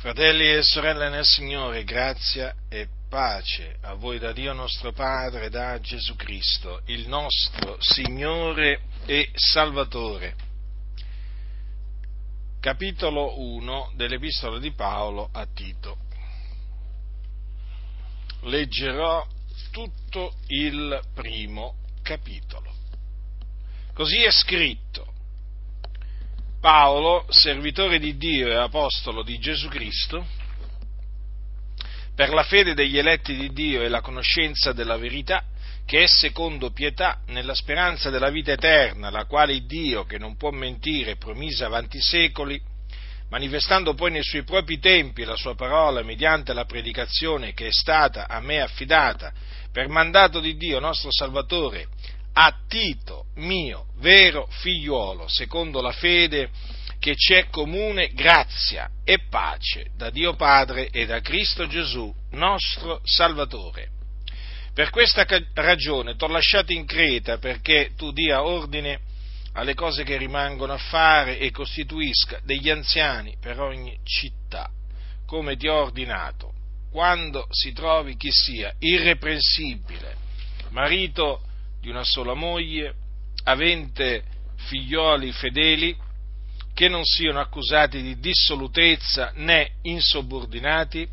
Fratelli e sorelle nel Signore, grazia e pace a voi da Dio nostro Padre, da Gesù Cristo, il nostro Signore e Salvatore. Capitolo 1 dell'Epistola di Paolo a Tito. Leggerò tutto il primo capitolo. Così è scritto. Paolo, servitore di Dio e apostolo di Gesù Cristo, per la fede degli eletti di Dio e la conoscenza della verità, che è secondo pietà, nella speranza della vita eterna, la quale Dio, che non può mentire, promise avanti i secoli, manifestando poi nei suoi propri tempi la sua parola mediante la predicazione che è stata a me affidata per mandato di Dio nostro Salvatore, a Tito, mio vero figliuolo, secondo la fede che c'è comune grazia e pace da Dio Padre e da Cristo Gesù, nostro Salvatore. Per questa ragione t'ho lasciato in Creta perché tu dia ordine alle cose che rimangono a fare e costituisca degli anziani per ogni città, come ti ho ordinato, quando si trovi chi sia irreprensibile, marito di una sola moglie, avente figlioli fedeli, che non siano accusati di dissolutezza né insubordinati,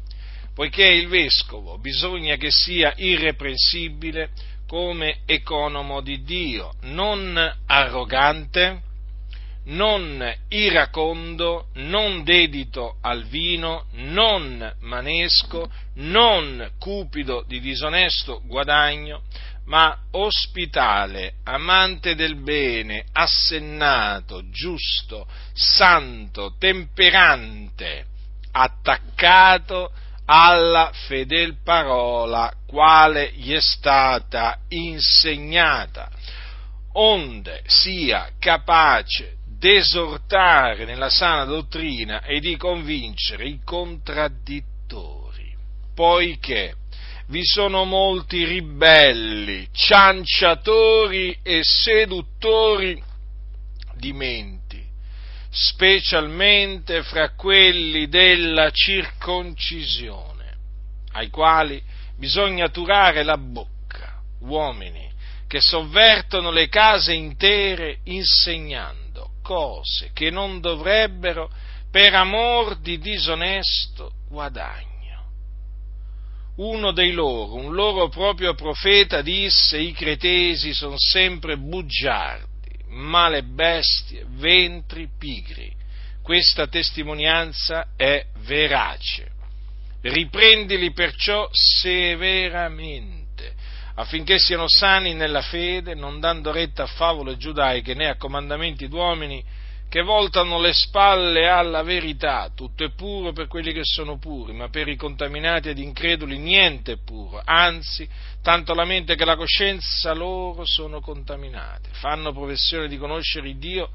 poiché il vescovo bisogna che sia irreprensibile come economo di Dio, non arrogante, non iracondo, non dedito al vino, non manesco, non cupido di disonesto guadagno, ma ospitale, amante del bene, assennato, giusto, santo, temperante, attaccato alla fedel parola quale gli è stata insegnata, onde sia capace d'esortare nella sana dottrina e di convincere i contraddittori, poiché vi sono molti ribelli, cianciatori e seduttori di menti, specialmente fra quelli della circoncisione, ai quali bisogna turare la bocca, uomini che sovvertono le case intere insegnando cose che non dovrebbero per amor di disonesto guadagno uno dei loro, un loro proprio profeta, disse i cretesi sono sempre bugiardi, male bestie, ventri pigri. Questa testimonianza è verace. Riprendili perciò severamente, affinché siano sani nella fede, non dando retta a favole giudaiche né a comandamenti d'uomini, che voltano le spalle alla verità, tutto è puro per quelli che sono puri, ma per i contaminati ed increduli niente è puro, anzi, tanto la mente che la coscienza loro sono contaminate, fanno professione di conoscere il Dio,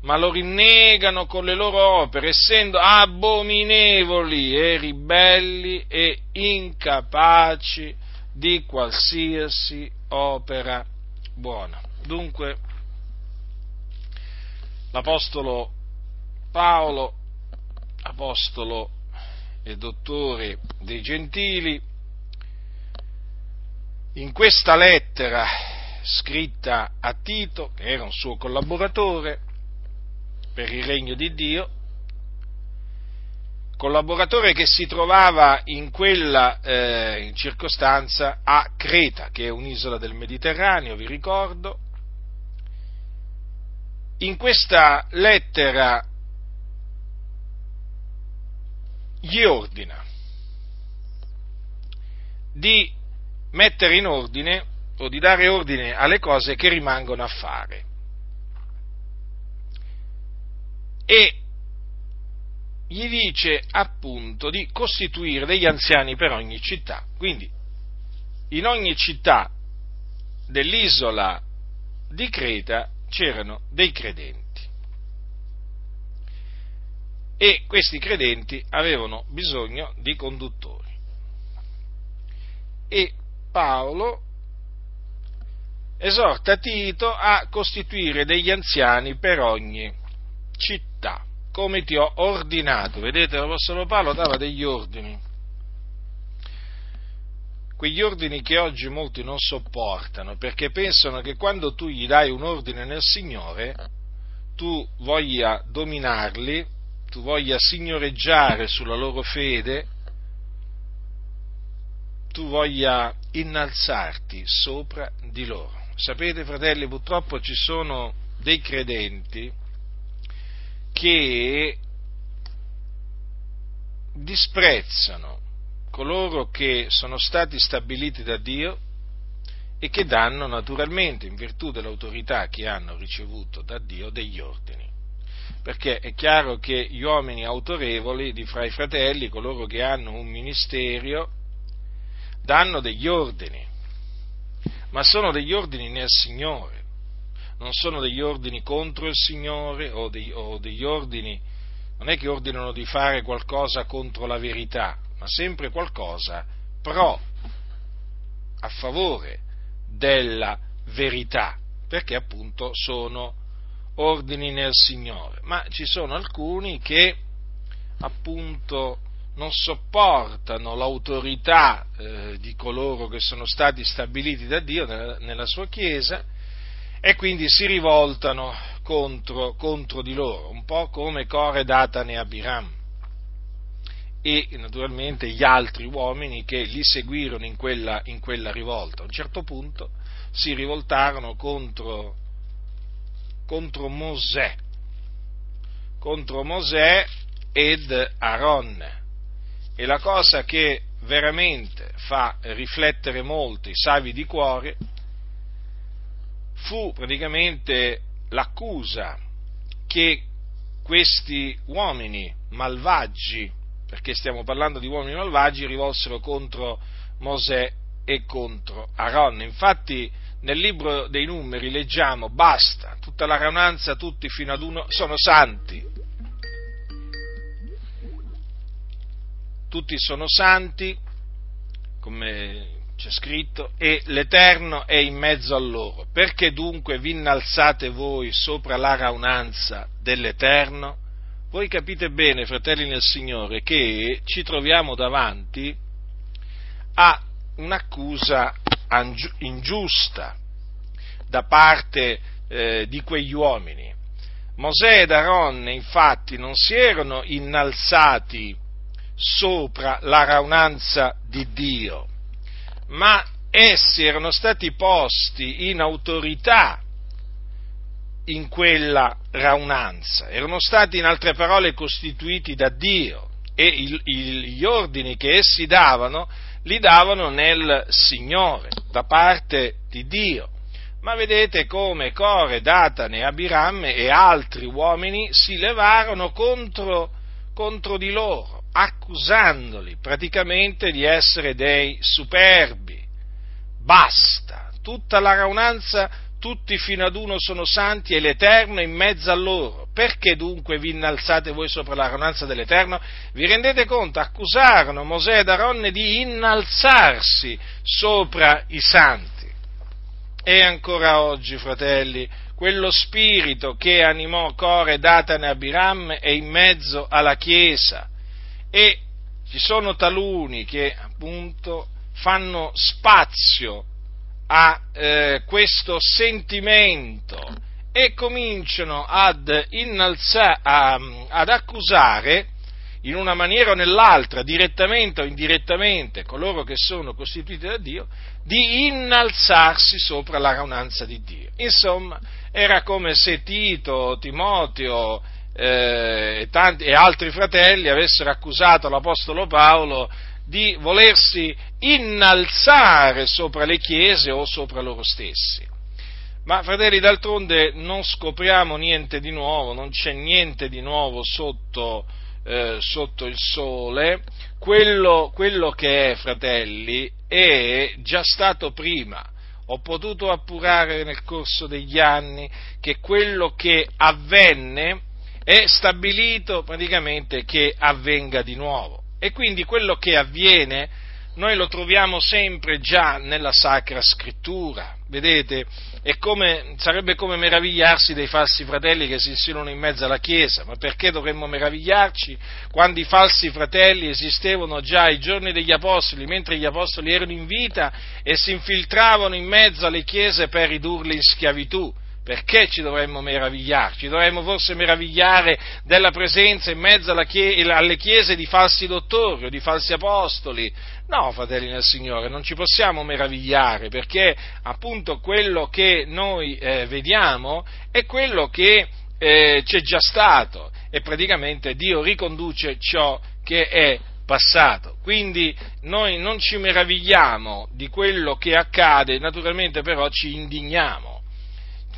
ma lo rinnegano con le loro opere, essendo abominevoli e ribelli e incapaci di qualsiasi opera buona. Dunque, l'Apostolo Paolo, apostolo e dottore dei gentili, in questa lettera scritta a Tito, che era un suo collaboratore per il regno di Dio, collaboratore che si trovava in quella eh, circostanza a Creta, che è un'isola del Mediterraneo, vi ricordo, in questa lettera gli ordina di mettere in ordine o di dare ordine alle cose che rimangono a fare. E gli dice appunto di costituire degli anziani per ogni città. Quindi in ogni città dell'isola di Creta c'erano dei credenti. E questi credenti avevano bisogno di conduttori. E Paolo esorta Tito a costituire degli anziani per ogni città. come ti ho ordinato. Vedete, l'Apostolo Paolo dava degli ordini. Quegli ordini che oggi molti non sopportano, perché pensano che quando tu gli dai un ordine nel Signore, tu voglia dominarli, tu voglia signoreggiare sulla loro fede, tu voglia innalzarti sopra di loro. Sapete, fratelli, purtroppo ci sono dei credenti che disprezzano coloro che sono stati stabiliti da Dio e che danno naturalmente, in virtù dell'autorità che hanno ricevuto da Dio, degli ordini. Perché è chiaro che gli uomini autorevoli di fra i fratelli, coloro che hanno un ministero, danno degli ordini ma sono degli ordini nel Signore, non sono degli ordini contro il Signore o, dei, o degli ordini, non è che ordinano di fare qualcosa contro la verità, ma sempre qualcosa pro, a favore della verità, perché appunto sono ordini nel Signore. Ma ci sono alcuni che appunto non sopportano l'autorità eh, di coloro che sono stati stabiliti da Dio nella, nella sua Chiesa e quindi si rivoltano contro, contro, di loro, un po' come Core, Datane e Abiram e naturalmente gli altri uomini che li seguirono in quella, in quella rivolta. A un certo punto si rivoltarono contro, contro Mosè, contro Mosè ed Aaron e la cosa che veramente fa riflettere molti savi di cuore fu praticamente l'accusa che questi uomini malvagi, perché stiamo parlando di uomini malvagi, rivolsero contro Mosè e contro Aaron. Infatti nel libro dei numeri leggiamo basta, tutta la raunanza, tutti fino ad uno sono santi, tutti sono santi, come c'è scritto, e l'Eterno è in mezzo a loro. Perché dunque vi innalzate voi sopra la raunanza dell'Eterno? Voi capite bene, fratelli nel Signore, che ci troviamo davanti a un'accusa ingiusta da parte eh, di quegli uomini. Mosè ed Aaron infatti non si erano innalzati sopra la raunanza di Dio, ma essi erano stati posti in autorità in quella raunanza, erano stati in altre parole costituiti da Dio e il, il, gli ordini che essi davano li davano nel Signore, da parte di Dio. Ma vedete come Core, Datane, Abiram e altri uomini si levarono contro, contro di loro accusandoli praticamente di essere dei superbi. Basta, tutta la raunanza, tutti fino ad uno sono santi e l'Eterno in mezzo a loro. Perché dunque vi innalzate voi sopra la raunanza dell'Eterno? Vi rendete conto? Accusarono Mosè ed Aronne di innalzarsi sopra i santi. E ancora oggi, fratelli, quello spirito che animò Core, Datane e Abiram è in mezzo alla Chiesa e ci sono taluni che appunto fanno spazio a eh, questo sentimento e cominciano ad, innalza, a, ad accusare in una maniera o nell'altra, direttamente o indirettamente, coloro che sono costituiti da Dio, di innalzarsi sopra la raunanza di Dio. Insomma, era come se Tito, Timoteo, eh, e, tanti, e altri fratelli avessero accusato l'Apostolo Paolo di volersi innalzare sopra le chiese o sopra loro stessi. Ma fratelli, d'altronde non scopriamo niente di nuovo, non c'è niente di nuovo sotto, eh, sotto il sole. Quello, quello che è, fratelli, è già stato prima. Ho potuto appurare nel corso degli anni che quello che avvenne è stabilito praticamente che avvenga di nuovo. E quindi quello che avviene noi lo troviamo sempre già nella Sacra Scrittura. vedete, come, sarebbe come meravigliarsi dei falsi fratelli che si insinuano in mezzo alla Chiesa, ma perché dovremmo meravigliarci quando i falsi fratelli esistevano già ai giorni degli Apostoli, mentre gli Apostoli erano in vita e si infiltravano in mezzo alle Chiese per ridurle in schiavitù? Perché ci dovremmo meravigliarci? Dovremmo forse meravigliare della presenza in mezzo alle chiese di falsi dottori o di falsi apostoli? No, fratelli nel Signore, non ci possiamo meravigliare perché appunto quello che noi eh, vediamo è quello che eh, c'è già stato e praticamente Dio riconduce ciò che è passato. Quindi noi non ci meravigliamo di quello che accade, naturalmente però ci indigniamo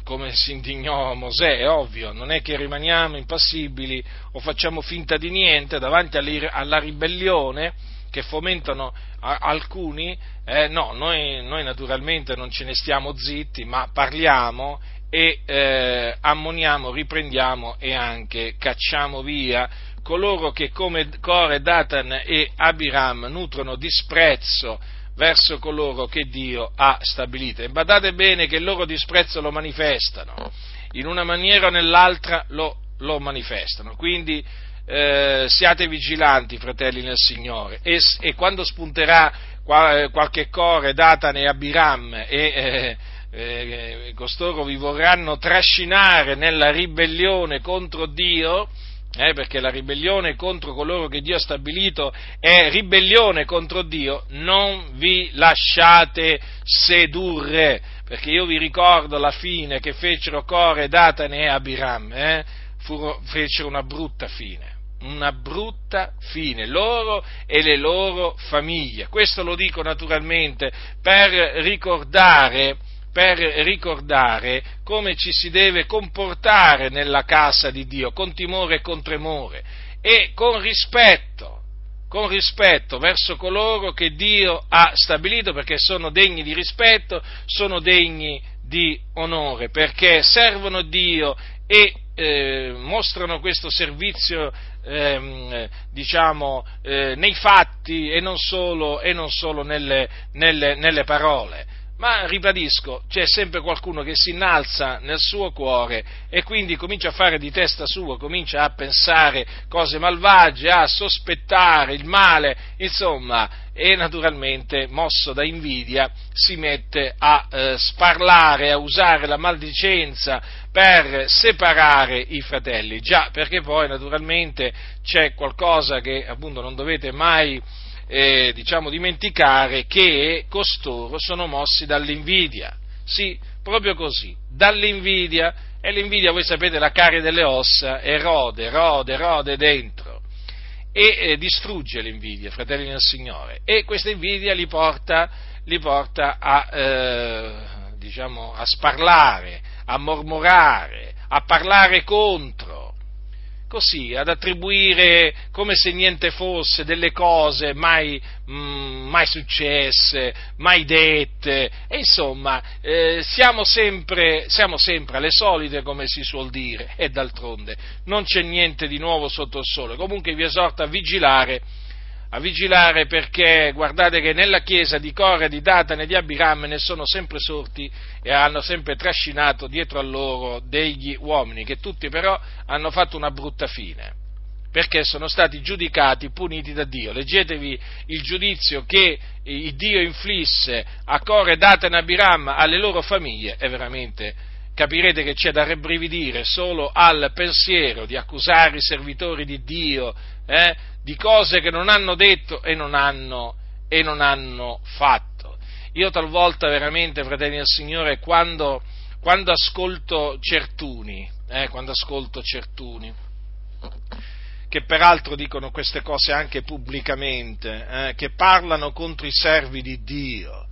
come si indignò Mosè, è ovvio, non è che rimaniamo impassibili o facciamo finta di niente davanti alla ribellione che fomentano alcuni, eh, no, noi, noi, naturalmente non ce ne stiamo zitti, ma parliamo e eh, ammoniamo, riprendiamo e anche cacciamo via coloro che come Core, Datan e Abiram nutrono disprezzo verso coloro che Dio ha stabilito. E badate bene che il loro disprezzo lo manifestano, in una maniera o nell'altra lo, lo manifestano. Quindi eh, siate vigilanti, fratelli nel Signore, e, e quando spunterà qual, qualche core, Datane e Abiram, e eh, eh, costoro vi vorranno trascinare nella ribellione contro Dio, eh, perché la ribellione contro coloro che Dio ha stabilito è ribellione contro Dio, non vi lasciate sedurre, perché io vi ricordo la fine che fecero Core, Datane e Abiram, eh, fecero una brutta fine una brutta fine, loro e le loro famiglie. Questo lo dico naturalmente per ricordare per ricordare come ci si deve comportare nella casa di Dio, con timore e con tremore e con rispetto, con rispetto verso coloro che Dio ha stabilito perché sono degni di rispetto, sono degni di onore, perché servono Dio e eh, mostrano questo servizio ehm, diciamo, eh, nei fatti e non solo, e non solo nelle, nelle, nelle parole. Ma ribadisco, c'è sempre qualcuno che si innalza nel suo cuore e quindi comincia a fare di testa sua, comincia a pensare cose malvagie, a sospettare il male, insomma, e naturalmente, mosso da invidia, si mette a eh, sparlare, a usare la maldicenza per separare i fratelli. Già, perché poi naturalmente c'è qualcosa che appunto non dovete mai eh, diciamo, dimenticare che costoro sono mossi dall'invidia. Sì, proprio così, dall'invidia. E l'invidia, voi sapete, la carie delle ossa e rode, rode, rode dentro. E eh, distrugge l'invidia, fratelli del Signore. E questa invidia li porta, li porta a, eh, diciamo, a sparlare, a mormorare, a parlare contro. Così, ad attribuire come se niente fosse delle cose mai, mm, mai successe, mai dette, e insomma, eh, siamo, sempre, siamo sempre alle solite, come si suol dire, e d'altronde non c'è niente di nuovo sotto il sole. Comunque vi esorto a vigilare a vigilare perché guardate che nella chiesa di Cora, di Datane e di Abiram ne sono sempre sorti e hanno sempre trascinato dietro a loro degli uomini che tutti però hanno fatto una brutta fine perché sono stati giudicati, puniti da Dio. Leggetevi il giudizio che Dio inflisse a Core, Datane e Abiram alle loro famiglie, è veramente capirete che c'è da rabbrividire solo al pensiero di accusare i servitori di Dio eh, di cose che non hanno detto e non hanno, e non hanno fatto. Io talvolta veramente, fratelli del Signore, quando, quando ascolto certuni, eh, quando ascolto certuni, che peraltro dicono queste cose anche pubblicamente, eh, che parlano contro i servi di Dio,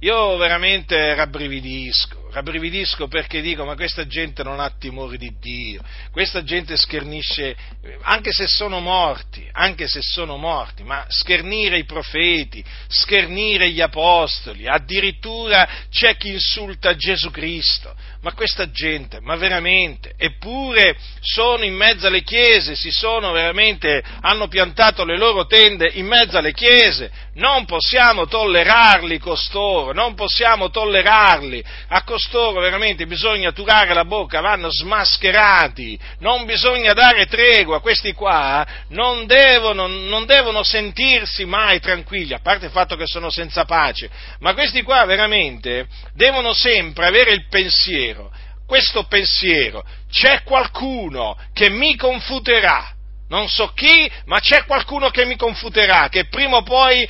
io veramente rabbrividisco, rabbrividisco perché dico, ma questa gente non ha timore di Dio, questa gente schernisce, anche se sono morti, anche se sono morti, ma schernire i profeti, schernire gli apostoli, addirittura c'è chi insulta Gesù Cristo, ma questa gente, ma veramente, eppure sono in mezzo alle chiese, si sono veramente, hanno piantato le loro tende in mezzo alle chiese, non possiamo tollerarli costoro, non possiamo tollerarli, a costoro veramente bisogna turare la bocca, vanno smascherati, non bisogna dare tregua, questi qua non devono, non devono sentirsi mai tranquilli, a parte il fatto che sono senza pace, ma questi qua veramente devono sempre avere il pensiero, questo pensiero, c'è qualcuno che mi confuterà, non so chi, ma c'è qualcuno che mi confuterà, che prima o poi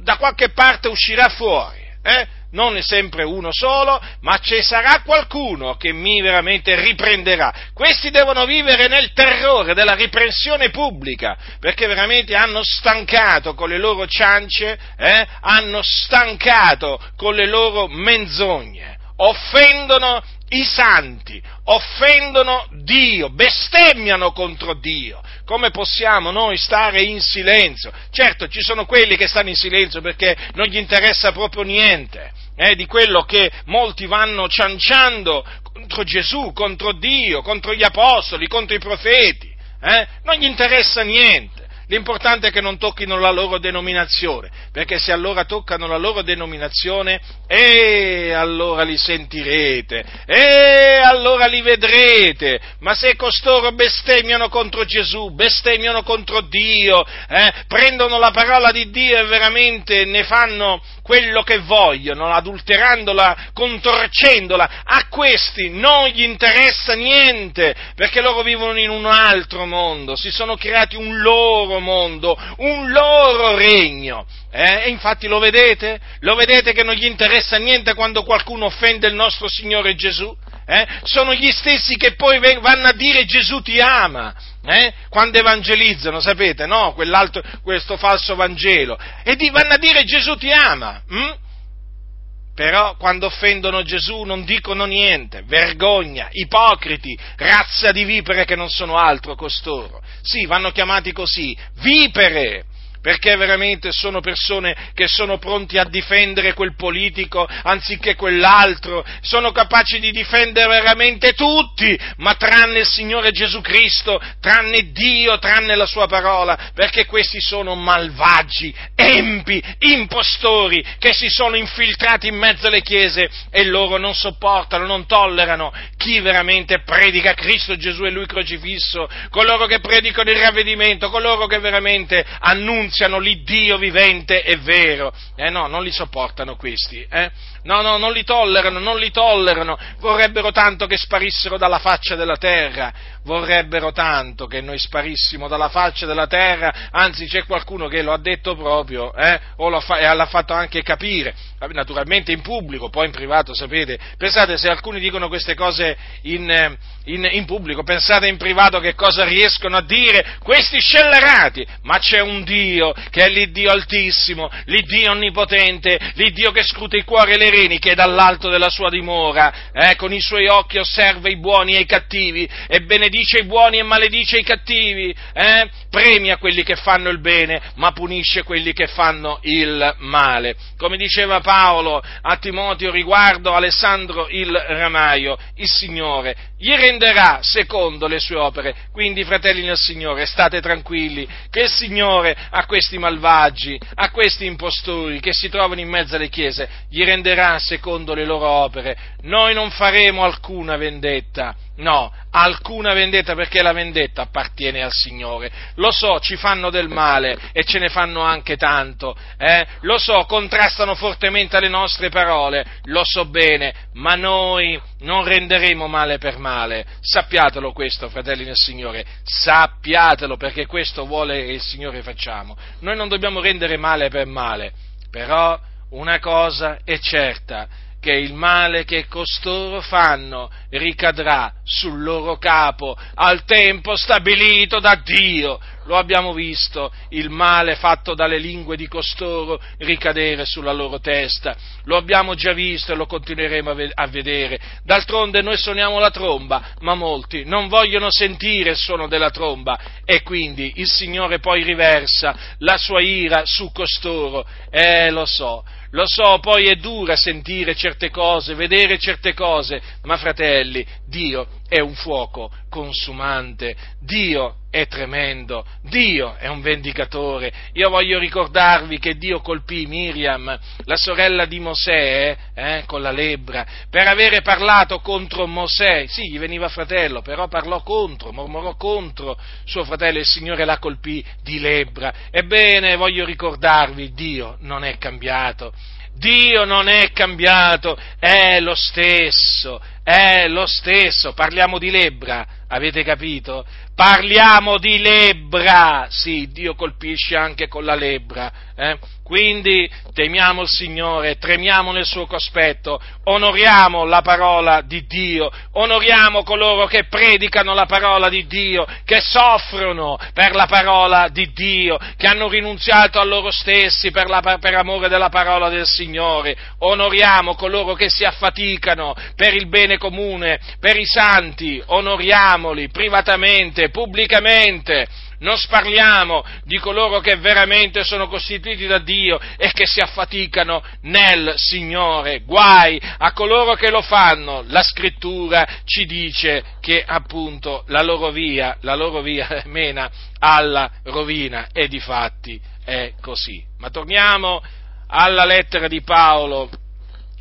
da qualche parte uscirà fuori. Eh? Non sempre uno solo, ma ci sarà qualcuno che mi veramente riprenderà. Questi devono vivere nel terrore della riprensione pubblica, perché veramente hanno stancato con le loro ciance, eh? hanno stancato con le loro menzogne, offendono i santi, offendono Dio, bestemmiano contro Dio. Come possiamo noi stare in silenzio? Certo, ci sono quelli che stanno in silenzio perché non gli interessa proprio niente eh, di quello che molti vanno cianciando contro Gesù, contro Dio, contro gli apostoli, contro i profeti. Eh? Non gli interessa niente. L'importante è che non tocchino la loro denominazione, perché se allora toccano la loro denominazione, e allora li sentirete, e allora li vedrete. Ma se costoro bestemmiano contro Gesù, bestemmiano contro Dio, eh, prendono la parola di Dio e veramente ne fanno quello che vogliono, adulterandola, contorcendola, a questi non gli interessa niente, perché loro vivono in un altro mondo, si sono creati un loro mondo, un loro regno. Eh? E infatti lo vedete? Lo vedete che non gli interessa niente quando qualcuno offende il nostro Signore Gesù? Eh? Sono gli stessi che poi vanno a dire Gesù ti ama, eh? quando evangelizzano, sapete, no? Quell'altro, questo falso Vangelo, e di, vanno a dire Gesù ti ama. Hm? Però quando offendono Gesù non dicono niente, vergogna, ipocriti, razza di vipere che non sono altro costoro. Sì, vanno chiamati così, vipere, perché veramente sono persone che sono pronti a difendere quel politico anziché quell'altro, sono capaci di difendere veramente tutti, ma tranne il Signore Gesù Cristo, tranne Dio, tranne la sua parola, perché questi sono malvagi, empi, impostori che si sono infiltrati in mezzo alle chiese e loro non sopportano, non tollerano chi veramente predica Cristo Gesù e Lui crocifisso, coloro che predicano il ravvedimento, coloro che veramente annunciano annunziano l'Iddio vivente e vero. Eh no, non li sopportano questi. Eh? No, no, non li tollerano, non li tollerano. Vorrebbero tanto che sparissero dalla faccia della terra. Vorrebbero tanto che noi sparissimo dalla faccia della terra. Anzi, c'è qualcuno che lo ha detto proprio, eh? O l'ha, fa- l'ha fatto anche capire. Naturalmente in pubblico, poi in privato, sapete. Pensate, se alcuni dicono queste cose in, in, in pubblico, pensate in privato che cosa riescono a dire questi scellerati. Ma c'è un Dio che è l'Iddio altissimo, l'Iddio onnipotente, l'Iddio che scruta i cuori e le reni, che dall'alto della sua dimora, eh, con i suoi occhi osserva i buoni e i cattivi, e benedice i buoni e maledice i cattivi, eh, premia quelli che fanno il bene, ma punisce quelli che fanno il male. Come diceva Paolo a Timoteo riguardo Alessandro il Ramaio, il Signore gli renderà secondo le sue opere. Quindi, fratelli nel Signore, state tranquilli che il Signore a questi malvagi, a questi impostori che si trovano in mezzo alle chiese, gli renderà secondo le loro opere. Noi non faremo alcuna vendetta, no, alcuna vendetta perché la vendetta appartiene al Signore. Lo so, ci fanno del male e ce ne fanno anche tanto, eh? lo so, contrastano fortemente alle nostre parole, lo so bene, ma noi non renderemo male per male. Sappiatelo questo, fratelli nel Signore, sappiatelo perché questo vuole che il Signore facciamo. Noi non dobbiamo rendere male per male, però una cosa è certa, che il male che costoro fanno ricadrà sul loro capo al tempo stabilito da Dio. lo abbiamo visto, il male fatto dalle lingue di costoro ricadere sulla loro testa, lo abbiamo già visto e lo continueremo a vedere. D'altronde noi suoniamo la tromba, ma molti non vogliono sentire il suono della tromba e quindi il Signore poi riversa la sua ira su costoro. Eh, lo so, lo so, poi è dura sentire certe cose, vedere certe cose, ma fratelli, Dio è un fuoco consumante, Dio è tremendo, Dio è un vendicatore. Io voglio ricordarvi che Dio colpì Miriam, la sorella di Mosè, eh, con la lebbra, per avere parlato contro Mosè. Sì, gli veniva fratello, però parlò contro, mormorò contro suo fratello e il Signore la colpì di lebbra. Ebbene, voglio ricordarvi, Dio non è cambiato. Dio non è cambiato, è lo stesso, è lo stesso. Parliamo di lebbra, avete capito? Parliamo di lebbra, sì, Dio colpisce anche con la lebbra. Eh? Quindi temiamo il Signore, tremiamo nel suo cospetto, onoriamo la parola di Dio, onoriamo coloro che predicano la parola di Dio, che soffrono per la parola di Dio, che hanno rinunziato a loro stessi per, la, per amore della parola del Signore, onoriamo coloro che si affaticano per il bene comune, per i santi, onoriamoli privatamente, pubblicamente non sparliamo di coloro che veramente sono costituiti da Dio e che si affaticano nel Signore. Guai a coloro che lo fanno. La scrittura ci dice che appunto la loro via, la loro via mena alla rovina e di fatti è così. Ma torniamo alla lettera di Paolo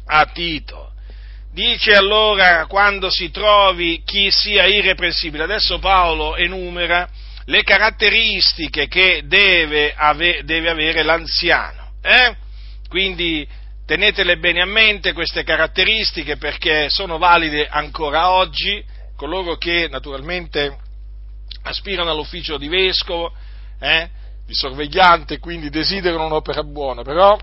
a Tito. Dice allora quando si trovi chi sia irreprensibile. Adesso Paolo enumera le caratteristiche che deve, ave, deve avere l'anziano. Eh? Quindi tenetele bene a mente queste caratteristiche perché sono valide ancora oggi, coloro che naturalmente aspirano all'ufficio di vescovo, eh, di sorvegliante, quindi desiderano un'opera buona, però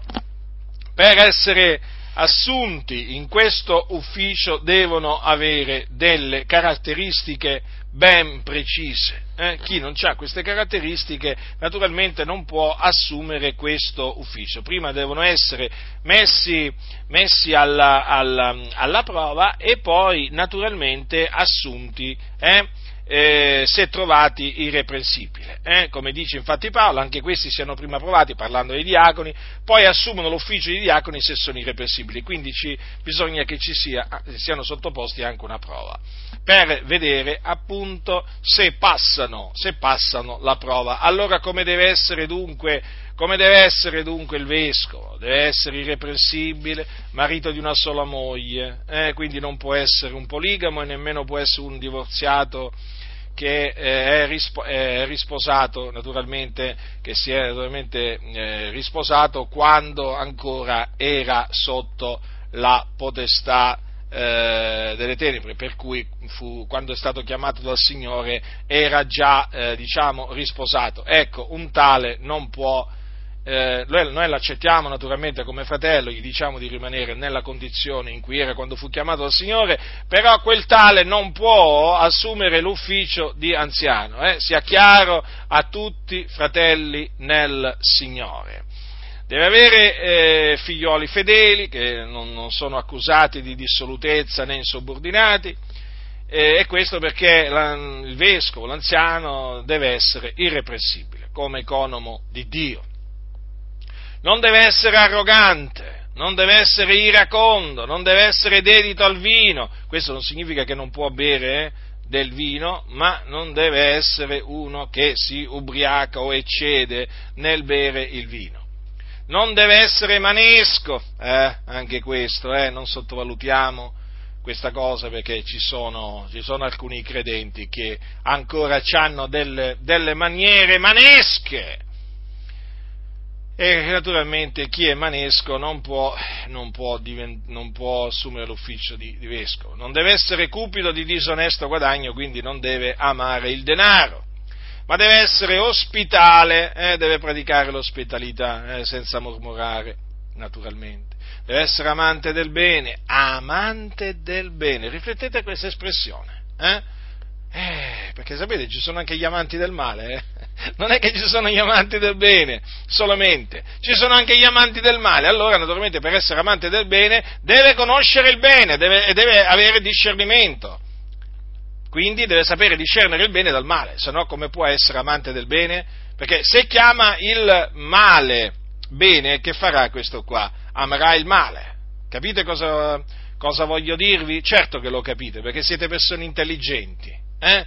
per essere assunti in questo ufficio devono avere delle caratteristiche ben precise. Eh? Chi non ha queste caratteristiche naturalmente non può assumere questo ufficio. Prima devono essere messi, messi alla, alla, alla, prova e poi naturalmente assunti. Eh? Eh, se trovati irreprensibili. Eh? Come dice infatti Paolo, anche questi siano prima provati parlando dei diaconi, poi assumono l'ufficio di diaconi se sono irreprensibili. Quindi ci, bisogna che ci sia, siano sottoposti anche una prova per vedere appunto se passano, se passano la prova. Allora come deve essere dunque come deve essere dunque il vescovo? Deve essere irreprensibile, marito di una sola moglie, eh? quindi non può essere un poligamo e nemmeno può essere un divorziato che eh, è, rispo- è, risposato, naturalmente, che si è naturalmente eh, risposato quando ancora era sotto la potestà eh, delle tenebre, per cui fu, quando è stato chiamato dal Signore era già, diciamo, risposato. Ecco, un tale non può eh, noi, noi, l'accettiamo naturalmente come fratello, gli diciamo di rimanere nella condizione in cui era quando fu chiamato dal Signore, però quel tale non può assumere l'ufficio di anziano, eh? sia chiaro a tutti fratelli nel Signore. Deve avere eh, figlioli fedeli che non, non, sono accusati di dissolutezza né insubordinati, e questo perché il vescovo, l'anziano, deve essere irrepressibile come economo di Dio non deve essere arrogante, non deve essere iracondo, non deve essere dedito al vino. Questo non significa che non può bere eh, del vino, ma non deve essere uno che si ubriaca o eccede nel bere il vino. Non deve essere manesco, eh, anche questo, eh, non sottovalutiamo questa cosa perché ci sono, ci sono alcuni credenti che ancora hanno delle, delle maniere manesche e naturalmente chi è manesco non può, non può, divent- non può assumere l'ufficio di, di, vescovo, non deve essere cupido di disonesto guadagno, quindi non deve amare il denaro, ma deve essere ospitale, eh, deve praticare l'ospitalità eh, senza mormorare, naturalmente, deve essere amante del bene, amante del bene, riflettete questa espressione, eh? Eh, perché sapete ci sono anche gli amanti del male, eh? Non è che ci sono gli amanti del bene solamente, ci sono anche gli amanti del male. Allora, naturalmente, per essere amante del bene deve conoscere il bene deve, deve avere discernimento. Quindi deve sapere discernere il bene dal male, se no come può essere amante del bene? Perché se chiama il male bene, che farà questo qua? Amerà il male. Capite cosa, cosa voglio dirvi? Certo che lo capite, perché siete persone intelligenti. Eh?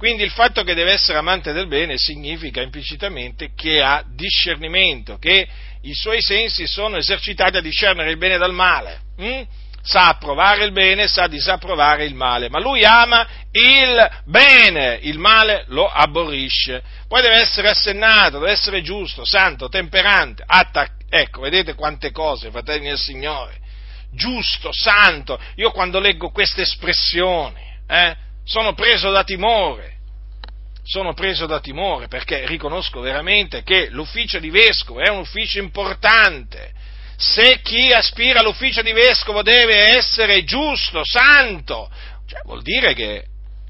Quindi il fatto che deve essere amante del bene significa implicitamente che ha discernimento, che i suoi sensi sono esercitati a discernere il bene dal male. Hm? Sa approvare il bene, sa disapprovare il male, ma lui ama il bene, il male lo aborrisce. Poi deve essere assennato, deve essere giusto, santo, temperante, attaccato. Ecco, vedete quante cose, fratelli del Signore. Giusto, santo. Io quando leggo queste espressioni, eh, sono preso da timore, sono preso da timore perché riconosco veramente che l'ufficio di vescovo è un ufficio importante. Se chi aspira all'ufficio di vescovo deve essere giusto, santo, cioè vuol dire che,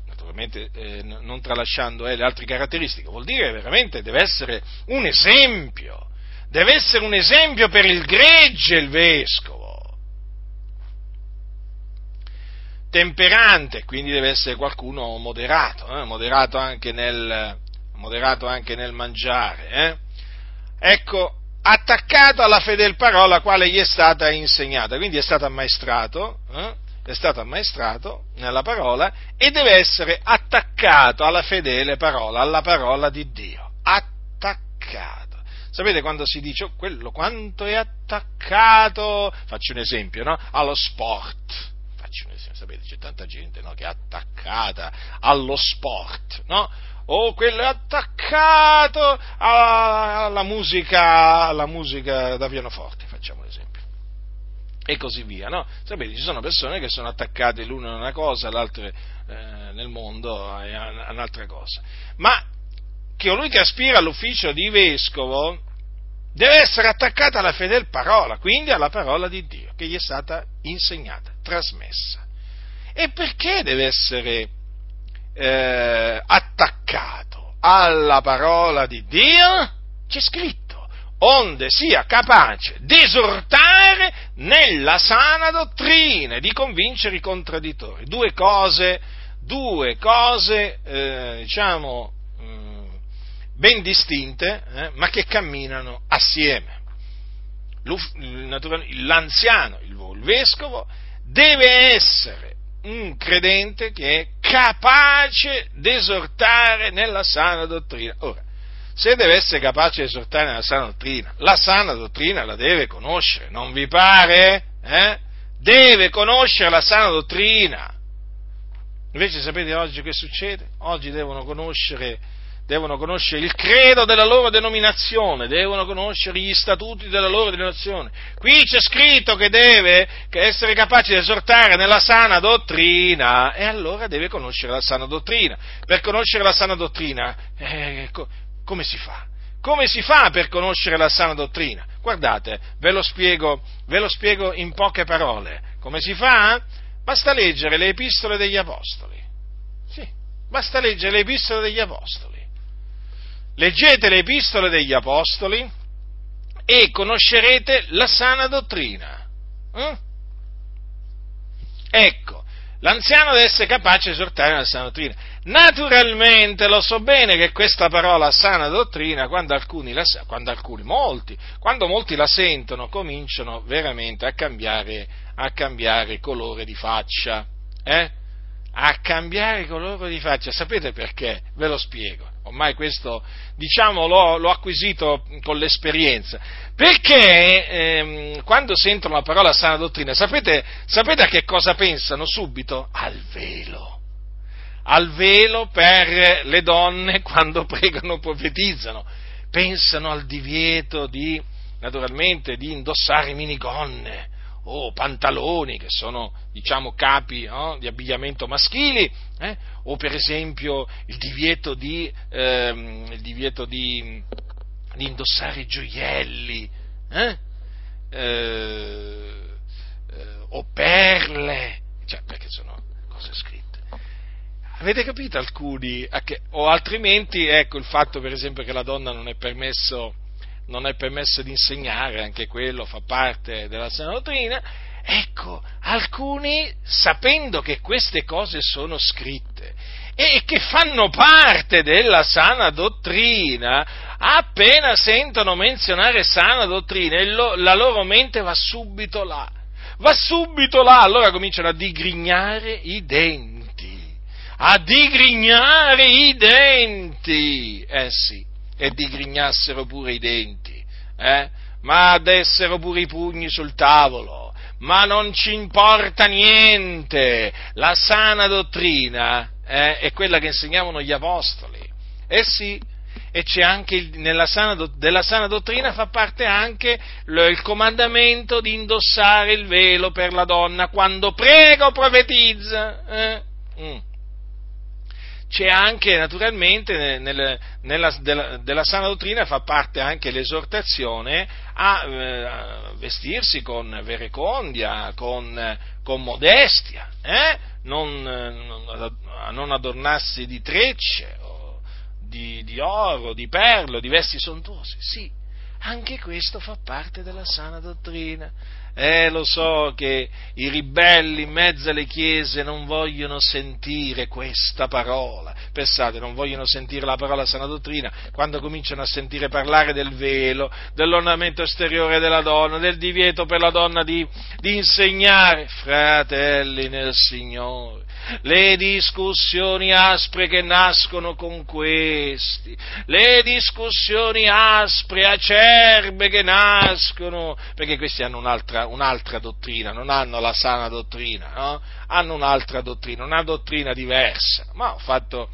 naturalmente eh, non tralasciando eh, le altre caratteristiche, vuol dire veramente deve essere un esempio, deve essere un esempio per il gregge il vescovo temperante, quindi deve essere qualcuno moderato, eh? moderato, anche nel, moderato, anche nel, mangiare. Eh? Ecco, attaccato alla fedel parola quale gli è stata insegnata, quindi è stato ammaestrato, eh? è stato ammaestrato nella parola e deve essere attaccato alla fedele parola, alla parola di Dio. Attaccato. Sapete quando si dice oh, quello quanto è attaccato? Faccio un esempio, no? Allo sport esempio, sapete, c'è tanta gente no, che è attaccata allo sport, no? O quello è attaccato alla, musica, alla musica da pianoforte, facciamo un esempio. E così via, no? Sapete, ci sono persone che sono attaccate l'una a una cosa, l'altra eh, nel mondo a, a un'altra cosa. Ma che colui che aspira all'ufficio di vescovo deve essere attaccata alla fedel parola, quindi alla parola di Dio che gli è stata insegnata, trasmessa. E perché deve essere eh, attaccato alla parola di Dio? C'è scritto, onde sia capace di esortare nella sana dottrina di convincere i contraddittori. Due cose, due cose, eh, diciamo, ben distinte, eh, ma che camminano assieme. L'anziano, il vescovo, deve essere un credente che è capace di esortare nella sana dottrina. Ora, se deve essere capace di esortare nella sana dottrina, la sana dottrina la deve conoscere, non vi pare? Eh? Deve conoscere la sana dottrina. Invece sapete oggi che succede? Oggi devono conoscere devono conoscere il credo della loro denominazione, devono conoscere gli statuti della loro denominazione. Qui c'è scritto che deve essere capace di esortare nella sana dottrina e allora deve conoscere la sana dottrina. Per conoscere la sana dottrina, eh, come si fa? Come si fa per conoscere la sana dottrina? Guardate, ve lo spiego, ve lo spiego in poche parole. Come si fa? Basta leggere le epistole degli apostoli. Sì, basta leggere le epistole degli apostoli leggete le epistole degli Apostoli e conoscerete la sana dottrina. Eh? Ecco, l'anziano deve essere capace di esortare la sana dottrina. Naturalmente lo so bene che questa parola sana dottrina, quando alcuni, la, quando alcuni molti, quando molti la sentono, cominciano veramente a cambiare, a cambiare colore di faccia. Eh? A cambiare colore di faccia. Sapete perché? Ve lo spiego ormai questo diciamo l'ho, l'ho acquisito con l'esperienza, perché ehm, quando sentono la parola sana dottrina, sapete, sapete a che cosa pensano subito? Al velo. Al velo per le donne quando pregano o profetizzano, pensano al divieto di, naturalmente, di indossare minigonne, o pantaloni, che sono diciamo capi no? di abbigliamento maschili, eh? o per esempio il divieto di, ehm, il divieto di, di indossare gioielli, eh? Eh, o perle, cioè, perché sono cose scritte. Avete capito alcuni? O altrimenti, ecco, il fatto per esempio che la donna non è permesso, non è permesso di insegnare, anche quello fa parte della sana dottrina, ecco, alcuni sapendo che queste cose sono scritte e che fanno parte della sana dottrina, appena sentono menzionare sana dottrina, la loro mente va subito là, va subito là, allora cominciano a digrignare i denti. A digrignare i denti. Eh sì, e digrignassero pure i denti, eh? ma dessero pure i pugni sul tavolo, ma non ci importa niente. La sana dottrina eh, è quella che insegnavano gli apostoli. Eh sì, e c'è anche nella sana, della sana dottrina fa parte anche il comandamento di indossare il velo per la donna quando prega o profetizza. Eh? Mm c'è anche naturalmente nel, nella, della, della, sana dottrina fa parte anche l'esortazione a, eh, a vestirsi con verecondia, con, con modestia, eh? non, a non adornarsi di trecce, di, di oro, di perlo, di vesti sontuose. Sì, anche questo fa parte della sana dottrina. Eh, lo so che i ribelli in mezzo alle chiese non vogliono sentire questa parola. Pensate, non vogliono sentire la parola sana dottrina quando cominciano a sentire parlare del velo, dell'ornamento esteriore della donna, del divieto per la donna di, di insegnare. Fratelli nel Signore, le discussioni aspre che nascono con questi, le discussioni aspre, acerbe che nascono, perché questi hanno un'altra, un'altra dottrina, non hanno la sana dottrina, no? hanno un'altra dottrina, una dottrina diversa, ma ho fatto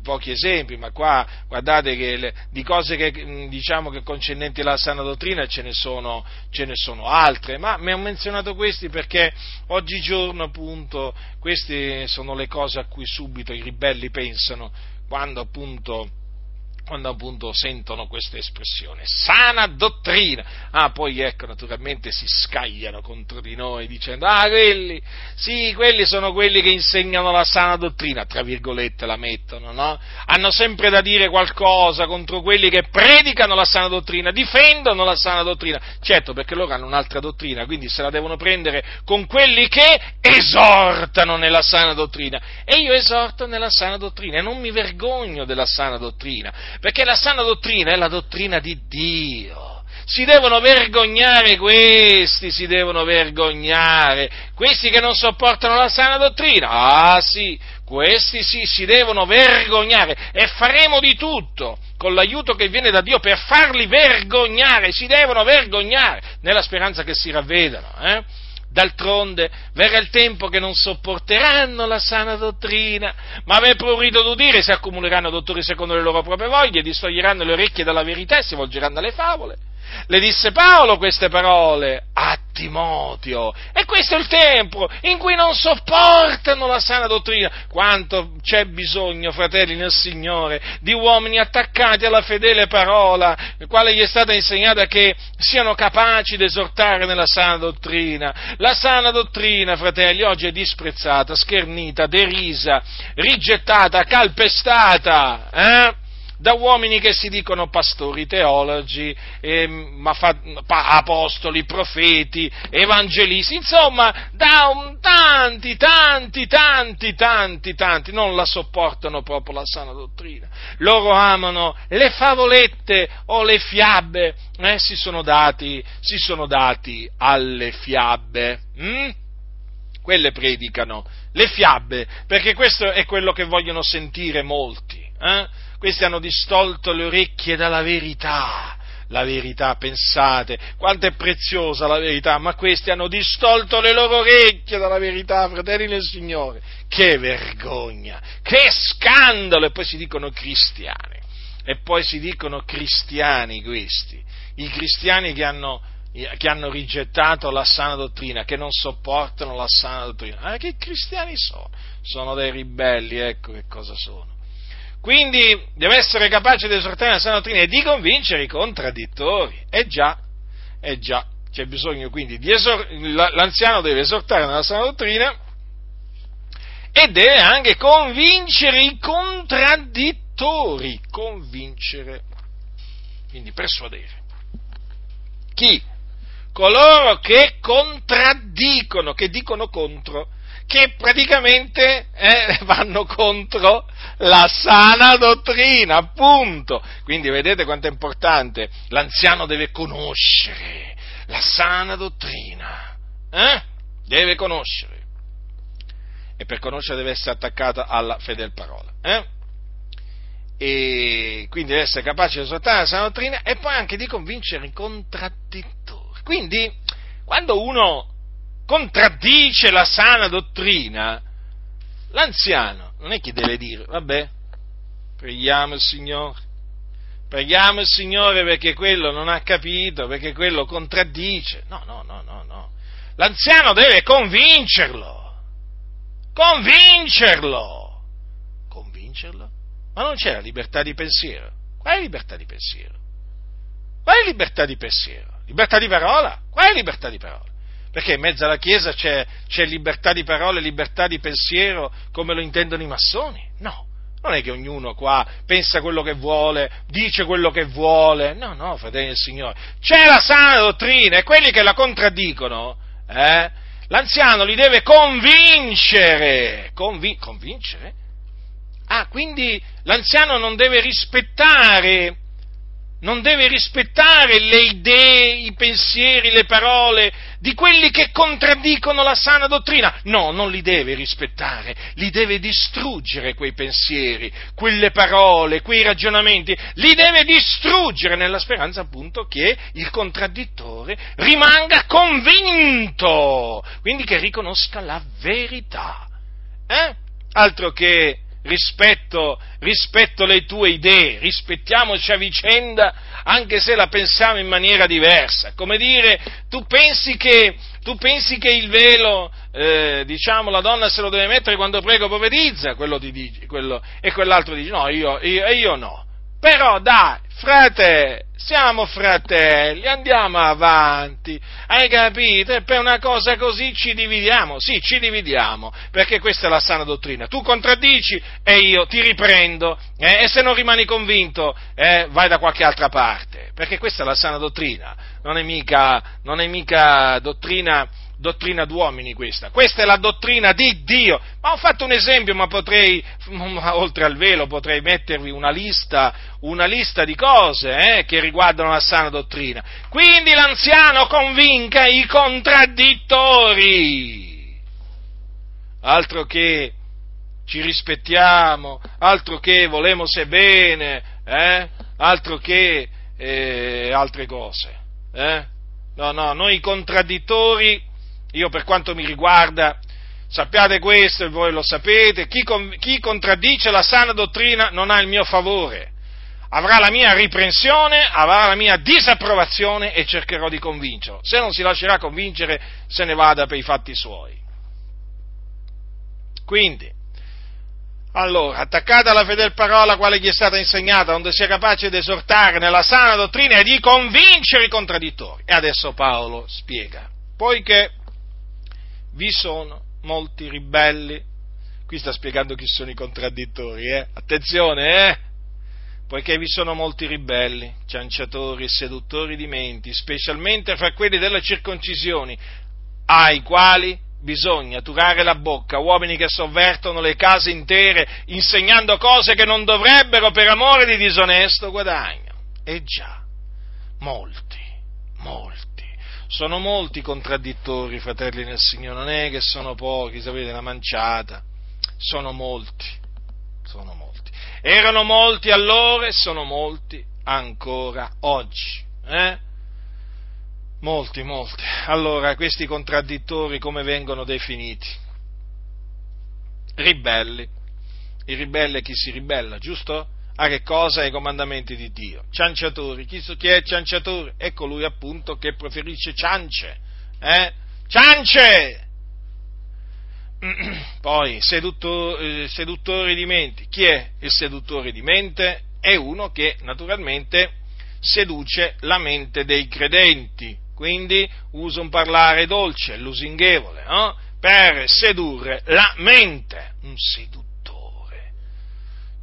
pochi esempi, ma qua guardate che le, di cose che, diciamo, che concernenti la sana dottrina ce ne, sono, ce ne sono altre, ma mi ho menzionato questi perché oggigiorno appunto queste sono le cose a cui subito i ribelli pensano quando appunto quando appunto sentono questa espressione, sana dottrina. Ah, poi ecco, naturalmente si scagliano contro di noi dicendo, ah, quelli, sì, quelli sono quelli che insegnano la sana dottrina, tra virgolette la mettono, no? Hanno sempre da dire qualcosa contro quelli che predicano la sana dottrina, difendono la sana dottrina. Certo, perché loro hanno un'altra dottrina, quindi se la devono prendere con quelli che esortano nella sana dottrina. E io esorto nella sana dottrina e non mi vergogno della sana dottrina perché la sana dottrina è la dottrina di Dio. Si devono vergognare questi, si devono vergognare, questi che non sopportano la sana dottrina. Ah sì, questi sì, si devono vergognare e faremo di tutto con l'aiuto che viene da Dio per farli vergognare, si devono vergognare nella speranza che si ravvedano. Eh? D'altronde verrà il tempo che non sopporteranno la sana dottrina, ma avrebbero udito d'udire si accumuleranno dottori secondo le loro proprie voglie, distoglieranno le orecchie dalla verità e si volgeranno alle favole. Le disse Paolo queste parole a Timoteo. E questo è il tempo in cui non sopportano la sana dottrina. Quanto c'è bisogno, fratelli nel Signore, di uomini attaccati alla fedele parola, la quale gli è stata insegnata che siano capaci di esortare nella sana dottrina. La sana dottrina, fratelli, oggi è disprezzata, schernita, derisa, rigettata, calpestata. Eh? Da uomini che si dicono pastori, teologi, eh, apostoli, profeti, evangelisti, insomma, da un, tanti, tanti, tanti, tanti, tanti, non la sopportano proprio la sana dottrina. Loro amano le favolette o le fiabe, eh, si, sono dati, si sono dati alle fiabe. Hm? Quelle predicano le fiabe, perché questo è quello che vogliono sentire molti. Eh? Questi hanno distolto le orecchie dalla verità. La verità, pensate, quanto è preziosa la verità, ma questi hanno distolto le loro orecchie dalla verità, fratelli del Signore. Che vergogna, che scandalo! E poi si dicono cristiani. E poi si dicono cristiani questi, i cristiani che hanno, che hanno rigettato la sana dottrina, che non sopportano la sana dottrina. Ma che cristiani sono? Sono dei ribelli, ecco che cosa sono. Quindi deve essere capace di esortare la sana dottrina e di convincere i contraddittori. E già, e già, c'è bisogno quindi di esortare, l'anziano deve esortare nella sana dottrina e deve anche convincere i contraddittori, convincere, quindi persuadere. Chi? Coloro che contraddicono, che dicono contro, che praticamente eh, vanno contro la sana dottrina, appunto. Quindi vedete quanto è importante, l'anziano deve conoscere la sana dottrina, eh? deve conoscere e per conoscere deve essere attaccato alla fedel parola. Eh? E quindi deve essere capace di esortare la sana dottrina e poi anche di convincere i contraddittori. Quindi, quando uno contraddice la sana dottrina, l'anziano non è che deve dire, vabbè, preghiamo il Signore, preghiamo il Signore perché quello non ha capito, perché quello contraddice. No, no, no, no, no. L'anziano deve convincerlo convincerlo. Convincerlo? Ma non c'è la libertà di pensiero. Qual è libertà di pensiero? Qual è libertà di pensiero? Libertà di parola? Qual è libertà di parola? Perché in mezzo alla Chiesa c'è, c'è libertà di parola e libertà di pensiero come lo intendono i massoni? No. Non è che ognuno qua pensa quello che vuole, dice quello che vuole. No, no, fratelli del Signore. C'è la sana dottrina e quelli che la contraddicono, eh, l'anziano li deve convincere. Convi- convincere? Ah, quindi l'anziano non deve rispettare non deve rispettare le idee, i pensieri, le parole di quelli che contraddicono la sana dottrina. No, non li deve rispettare, li deve distruggere quei pensieri, quelle parole, quei ragionamenti, li deve distruggere nella speranza appunto che il contraddittore rimanga convinto, quindi che riconosca la verità. Eh? Altro che rispetto, rispetto le tue idee, rispettiamoci a vicenda anche se la pensiamo in maniera diversa. Come dire, tu pensi che, tu pensi che il velo, eh, diciamo, la donna se lo deve mettere quando prego profetizza, quello ti dice, quello, e quell'altro dice no, io, io, io no. Però dai, frate, siamo fratelli, andiamo avanti, hai capito? E per una cosa così ci dividiamo, sì, ci dividiamo, perché questa è la sana dottrina. Tu contraddici e io ti riprendo, eh, e se non rimani convinto, eh, vai da qualche altra parte, perché questa è la sana dottrina, non è mica, non è mica dottrina dottrina d'uomini questa, questa è la dottrina di Dio. Ma ho fatto un esempio, ma potrei, oltre al velo, potrei mettervi una lista, una lista di cose eh, che riguardano la sana dottrina. Quindi l'anziano convinca i contraddittori. Altro che ci rispettiamo, altro che volemo se bene, eh? altro che eh, altre cose. Eh? No, no, noi contraddittori io per quanto mi riguarda, sappiate questo e voi lo sapete, chi, chi contraddice la sana dottrina non ha il mio favore, avrà la mia riprensione, avrà la mia disapprovazione e cercherò di convincerlo. Se non si lascerà convincere, se ne vada per i fatti suoi. Quindi, allora, attaccata alla fedel parola quale gli è stata insegnata, onde sia capace di esortare nella sana dottrina e di convincere i contraddittori. E adesso Paolo spiega, poiché vi sono molti ribelli. Qui sta spiegando chi sono i contraddittori, eh? Attenzione, eh? Poiché vi sono molti ribelli, cianciatori e seduttori di menti, specialmente fra quelli delle circoncisioni, ai quali bisogna turare la bocca, uomini che sovvertono le case intere, insegnando cose che non dovrebbero per amore di disonesto guadagno. E già, molti, molti sono molti contraddittori, fratelli nel Signore, non è che sono pochi, sapete, una manciata, sono molti, sono molti. Erano molti allora e sono molti ancora oggi. Eh? Molti, molti. Allora, questi contraddittori come vengono definiti? Ribelli. Il ribelle è chi si ribella, giusto? A che cosa? Ai comandamenti di Dio. Cianciatori, chi, chi è cianciatore? È colui appunto che preferisce ciance. Eh? Ciance! Poi, seduttori, eh, seduttori di mente. Chi è il seduttore di mente? È uno che naturalmente seduce la mente dei credenti, quindi usa un parlare dolce, lusinghevole, no? per sedurre la mente, un seduttore.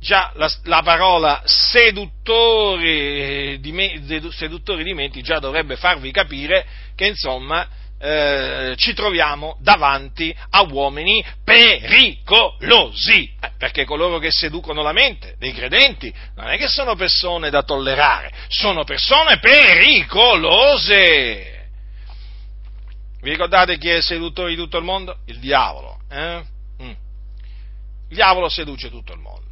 Già la, la parola seduttori di, seduttori di menti già dovrebbe farvi capire che insomma eh, ci troviamo davanti a uomini pericolosi, eh, perché coloro che seducono la mente dei credenti non è che sono persone da tollerare, sono persone pericolose. Vi ricordate chi è il seduttore di tutto il mondo? Il diavolo. Eh? Mm. Il diavolo seduce tutto il mondo.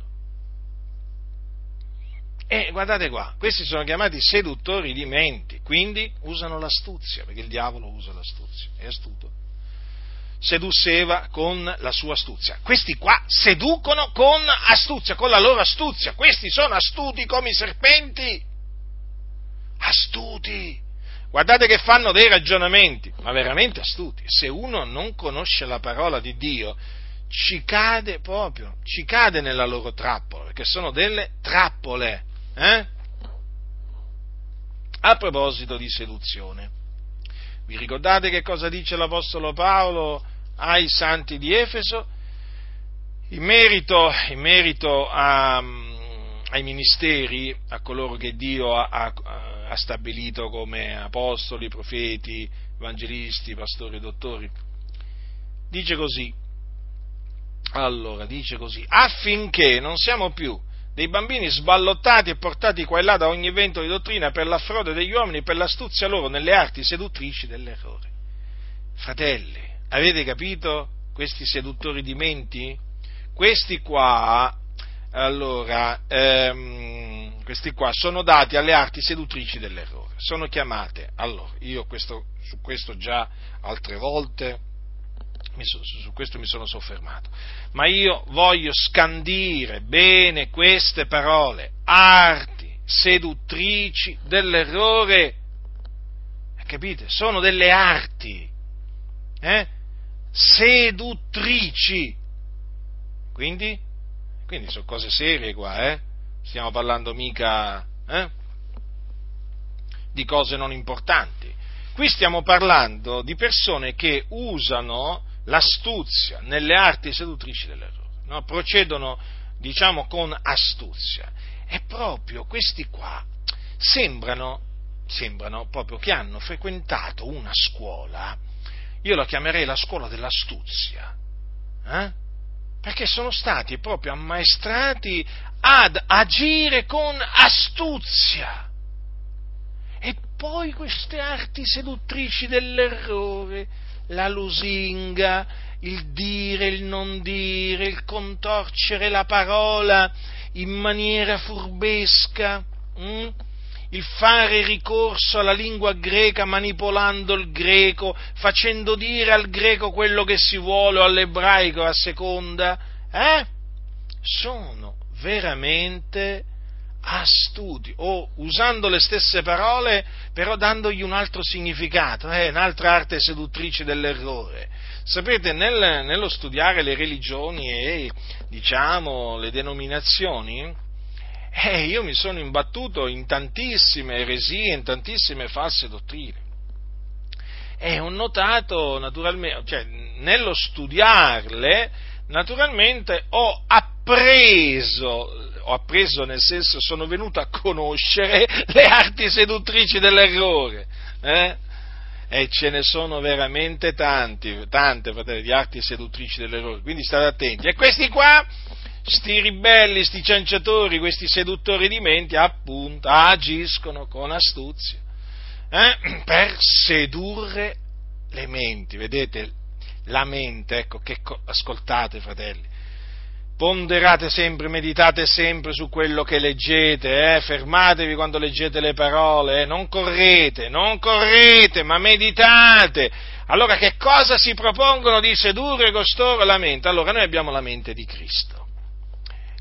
E guardate qua, questi sono chiamati seduttori di menti, quindi usano l'astuzia, perché il diavolo usa l'astuzia, è astuto. Sedusseva con la sua astuzia. Questi qua seducono con astuzia, con la loro astuzia. Questi sono astuti come i serpenti. Astuti. Guardate che fanno dei ragionamenti, ma veramente astuti. Se uno non conosce la parola di Dio, ci cade proprio, ci cade nella loro trappola, perché sono delle trappole. Eh? A proposito di seduzione, vi ricordate che cosa dice l'Apostolo Paolo ai santi di Efeso? In merito, in merito a, ai ministeri, a coloro che Dio ha, ha, ha stabilito come apostoli, profeti, evangelisti, pastori e dottori, dice così, allora, dice così, affinché non siamo più dei bambini sballottati e portati qua e là da ogni vento di dottrina per la frode degli uomini, per l'astuzia loro nelle arti seduttrici dell'errore. Fratelli, avete capito questi seduttori di menti? Questi qua, allora, ehm, questi qua sono dati alle arti seduttrici dell'errore, sono chiamate, allora, io questo, su questo già altre volte su questo mi sono soffermato, ma io voglio scandire bene queste parole, arti seduttrici dell'errore, capite? Sono delle arti, eh? seduttrici, quindi, quindi sono cose serie qua, eh? Stiamo parlando mica eh? di cose non importanti. Qui stiamo parlando di persone che usano l'astuzia nelle arti seduttrici dell'errore, no? procedono diciamo con astuzia e proprio questi qua sembrano, sembrano proprio che hanno frequentato una scuola, io la chiamerei la scuola dell'astuzia, eh? perché sono stati proprio ammaestrati ad agire con astuzia. E poi queste arti seduttrici dell'errore la lusinga, il dire, il non dire, il contorcere la parola in maniera furbesca, hm? il fare ricorso alla lingua greca manipolando il greco, facendo dire al greco quello che si vuole o all'ebraico a seconda, eh? sono veramente astuti o usando le stesse parole però dandogli un altro significato, eh, un'altra arte seduttrice dell'errore. Sapete, nel, nello studiare le religioni e diciamo le denominazioni, eh, io mi sono imbattuto in tantissime eresie, in tantissime false dottrine. E ho notato, naturalmente, cioè, nello studiarle, naturalmente ho appreso ho appreso nel senso sono venuto a conoscere le arti seduttrici dell'errore. Eh? E ce ne sono veramente tanti, tante fratelli, di arti seduttrici dell'errore, quindi state attenti. E questi qua, sti ribelli, sti cianciatori, questi seduttori di menti, appunto, agiscono con astuzia eh? per sedurre le menti, vedete? La mente, ecco, che, ascoltate fratelli, ponderate sempre, meditate sempre su quello che leggete, eh? fermatevi quando leggete le parole, eh? non correte, non correte, ma meditate. Allora che cosa si propongono di sedurre costoro la mente? Allora noi abbiamo la mente di Cristo.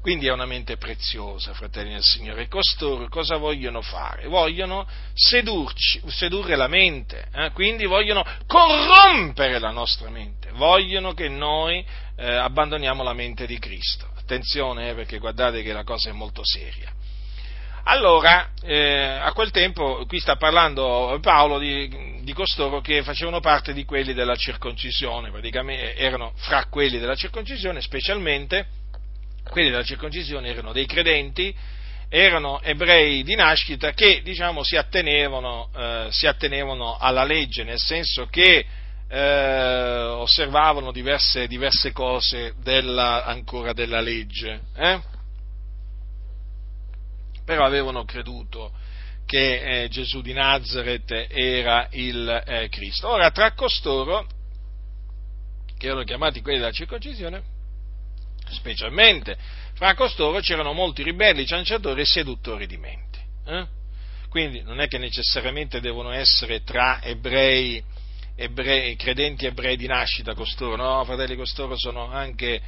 Quindi è una mente preziosa, fratelli del Signore. E costoro cosa vogliono fare? Vogliono sedurci, sedurre la mente, eh? quindi vogliono corrompere la nostra mente, vogliono che noi eh, abbandoniamo la mente di Cristo. Attenzione, eh, perché guardate che la cosa è molto seria. Allora, eh, a quel tempo, qui sta parlando Paolo di, di costoro che facevano parte di quelli della circoncisione, praticamente erano fra quelli della circoncisione, specialmente quelli della circoncisione erano dei credenti, erano ebrei di nascita che diciamo, si, attenevano, eh, si attenevano alla legge, nel senso che eh, osservavano diverse, diverse cose della, ancora della legge, eh? però avevano creduto che eh, Gesù di Nazareth era il eh, Cristo. Ora, tra costoro, che erano chiamati quelli della circoncisione, specialmente fra costoro c'erano molti ribelli, cianciatori e seduttori di menti. Eh? Quindi non è che necessariamente devono essere tra ebrei, ebrei, credenti ebrei di nascita costoro, no, fratelli, costoro sono anche,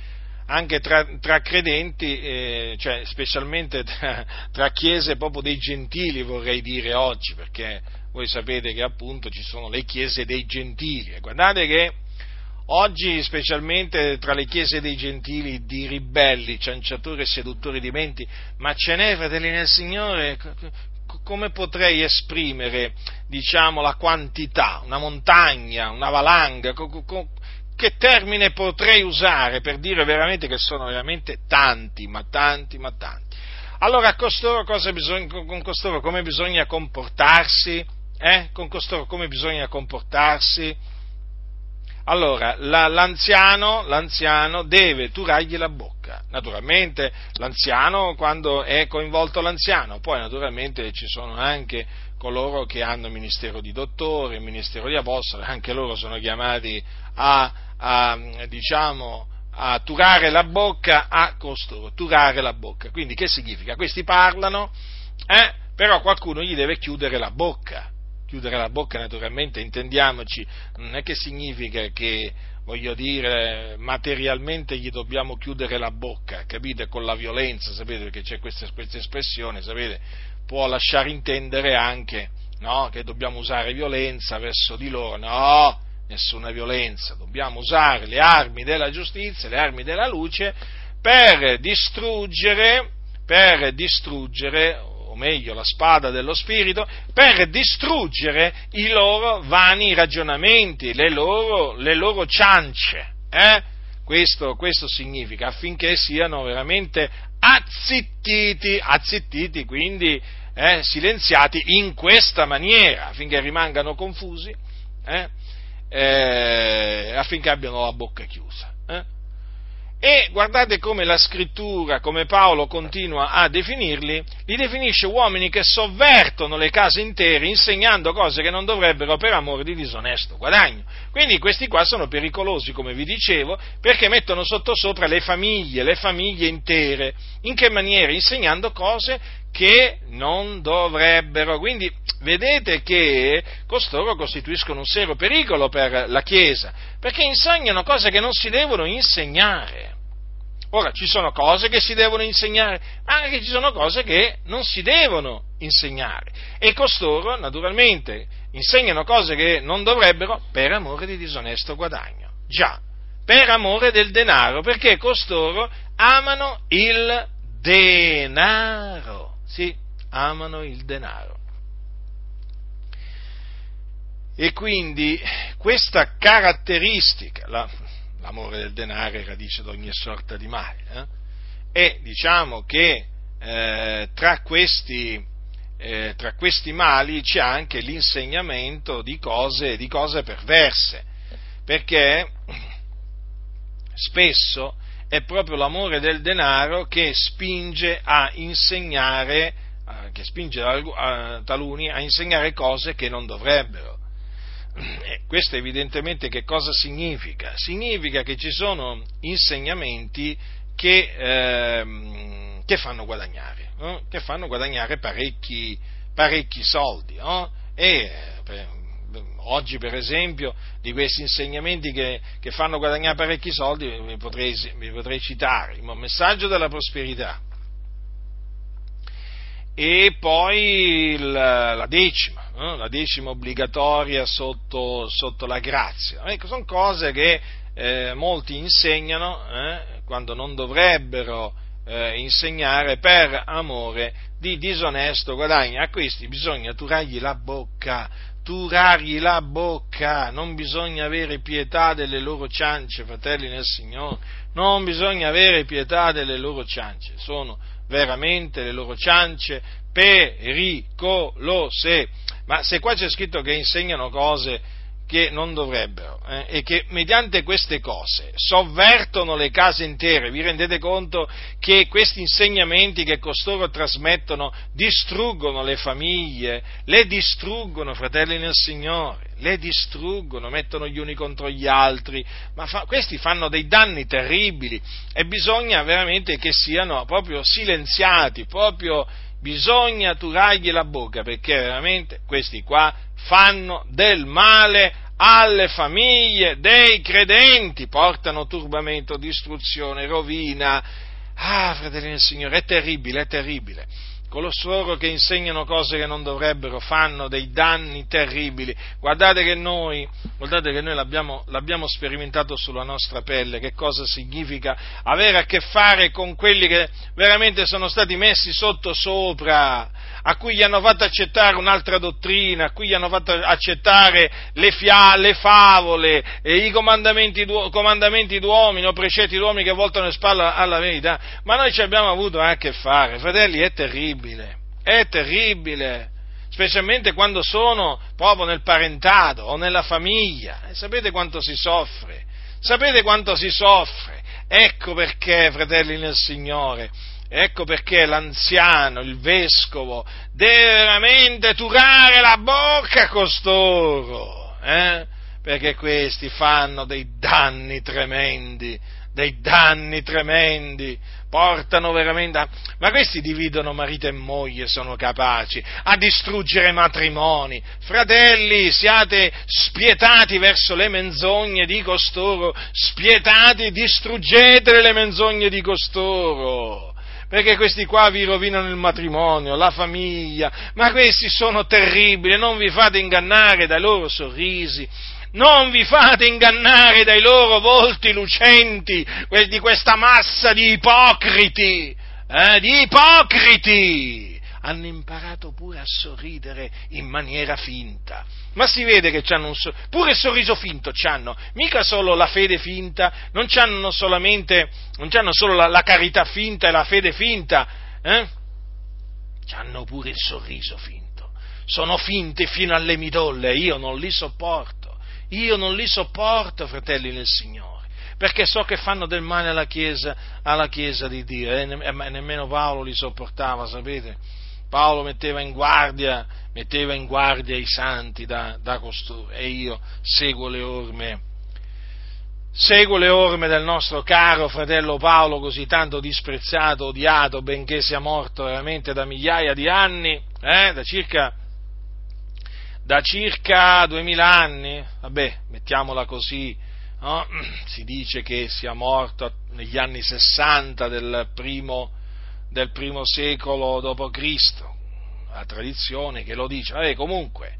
anche tra, tra, credenti, eh, cioè specialmente tra, tra, chiese proprio dei gentili, vorrei dire oggi, perché voi sapete che appunto ci sono le chiese dei gentili. Guardate che Oggi, specialmente tra le chiese dei gentili, di ribelli, cianciatori e seduttori di menti, ma ce n'è, fratelli nel Signore, come potrei esprimere, diciamo, la quantità, una montagna, una valanga, che termine potrei usare per dire veramente che sono veramente tanti, ma tanti, ma tanti. Allora, costoro bisogna, con costoro come bisogna comportarsi? Eh? Con costoro come bisogna comportarsi? Allora, la, l'anziano, l'anziano, deve turargli la bocca. Naturalmente l'anziano quando è coinvolto l'anziano, poi naturalmente ci sono anche coloro che hanno ministero di dottore, ministero di apostolo, anche loro sono chiamati a, a diciamo, a turare la bocca a costoro, turare la bocca. Quindi che significa? Questi parlano, eh, però qualcuno gli deve chiudere la bocca chiudere la bocca naturalmente, intendiamoci, non è che significa che, voglio dire, materialmente gli dobbiamo chiudere la bocca, capite, con la violenza, sapete, perché c'è questa, questa espressione, sapete, può lasciare intendere anche no, che dobbiamo usare violenza verso di loro, no, nessuna violenza, dobbiamo usare le armi della giustizia, le armi della luce per distruggere, per distruggere o meglio la spada dello Spirito, per distruggere i loro vani ragionamenti, le loro, le loro ciance. Eh? Questo, questo, significa affinché siano veramente azzittiti, azzittiti quindi eh, silenziati in questa maniera, affinché rimangano confusi, eh, eh, affinché abbiano la bocca chiusa. E guardate come la scrittura, come Paolo continua a definirli, li definisce uomini che sovvertono le case intere insegnando cose che non dovrebbero per amore di disonesto guadagno. Quindi questi qua sono pericolosi, come vi dicevo, perché mettono sottosopra le famiglie, le famiglie intere. In che maniera? Insegnando cose che non dovrebbero. Quindi vedete che costoro costituiscono un serio pericolo per la Chiesa, perché insegnano cose che non si devono insegnare. Ora, ci sono cose che si devono insegnare, ma anche ci sono cose che non si devono insegnare. E costoro, naturalmente, insegnano cose che non dovrebbero per amore di disonesto guadagno. Già, per amore del denaro, perché costoro amano il denaro. Sì, amano il denaro. E quindi questa caratteristica, la, l'amore del denaro è radice di ogni sorta di male. Eh? E diciamo che eh, tra, questi, eh, tra, questi, mali c'è anche l'insegnamento di cose, di cose perverse, perché spesso è proprio l'amore del denaro che spinge a insegnare, che spinge taluni a insegnare cose che non dovrebbero. Eh, questo evidentemente che cosa significa? Significa che ci sono insegnamenti che, eh, che fanno guadagnare, no? che fanno guadagnare parecchi, parecchi soldi. No? E per, oggi, per esempio, di questi insegnamenti che, che fanno guadagnare parecchi soldi, vi potrei, potrei citare il messaggio della prosperità, e poi il, la decima, eh, la decima obbligatoria sotto, sotto la grazia. Ecco, sono cose che eh, molti insegnano eh, quando non dovrebbero eh, insegnare per amore di disonesto guadagno. A questi bisogna turargli la bocca, turargli la bocca, non bisogna avere pietà delle loro ciance, fratelli nel Signore, non bisogna avere pietà delle loro ciance, sono veramente le loro ciance pericolose. Ma se qua c'è scritto che insegnano cose che non dovrebbero eh, e che mediante queste cose sovvertono le case intere. Vi rendete conto che questi insegnamenti che costoro trasmettono distruggono le famiglie, le distruggono, fratelli nel Signore, le distruggono, mettono gli uni contro gli altri, ma fa, questi fanno dei danni terribili e bisogna veramente che siano proprio silenziati, proprio bisogna turargli la bocca perché veramente questi qua fanno del male alle famiglie dei credenti, portano turbamento, distruzione, rovina. Ah, fratelli del Signore, è terribile, è terribile coloro che insegnano cose che non dovrebbero fanno dei danni terribili. Guardate che noi, guardate che noi l'abbiamo, l'abbiamo, sperimentato sulla nostra pelle, che cosa significa avere a che fare con quelli che veramente sono stati messi sotto sopra, a cui gli hanno fatto accettare un'altra dottrina, a cui gli hanno fatto accettare le, fia, le favole, i comandamenti, comandamenti d'uomini o precetti d'uomini che voltano le spalle alla verità. Ma noi ci abbiamo avuto a che fare, fratelli, è terribile terribile, è terribile, specialmente quando sono proprio nel parentato o nella famiglia. E sapete quanto si soffre? Sapete quanto si soffre? Ecco perché, fratelli nel Signore, ecco perché l'anziano, il vescovo, deve veramente turare la bocca a costoro, eh? perché questi fanno dei danni tremendi, dei danni tremendi portano veramente a... Ma questi dividono marito e moglie, sono capaci a distruggere matrimoni. Fratelli, siate spietati verso le menzogne di costoro, spietati, distruggete le menzogne di costoro. Perché questi qua vi rovinano il matrimonio, la famiglia, ma questi sono terribili, non vi fate ingannare dai loro sorrisi, non vi fate ingannare dai loro volti lucenti, di questa massa di ipocriti, eh, di ipocriti! Hanno imparato pure a sorridere in maniera finta. Ma si vede che hanno un sorriso, pure il sorriso finto c'hanno, mica solo la fede finta, non hanno solamente, non hanno solo la, la, carità finta e la fede finta, eh? Hanno pure il sorriso finto. Sono finte fino alle midolle, io non li sopporto. Io non li sopporto, fratelli nel Signore, perché so che fanno del male alla Chiesa, alla chiesa di Dio, e nemmeno Paolo li sopportava, sapete? Paolo metteva in guardia, metteva in guardia i santi da, da costoro, e io seguo le orme, seguo le orme del nostro caro fratello Paolo, così tanto disprezzato, odiato, benché sia morto veramente da migliaia di anni, eh, da circa da circa duemila anni, vabbè, mettiamola così, no? si dice che sia morto negli anni 60 del primo, del primo secolo d.C., la tradizione che lo dice, vabbè, comunque,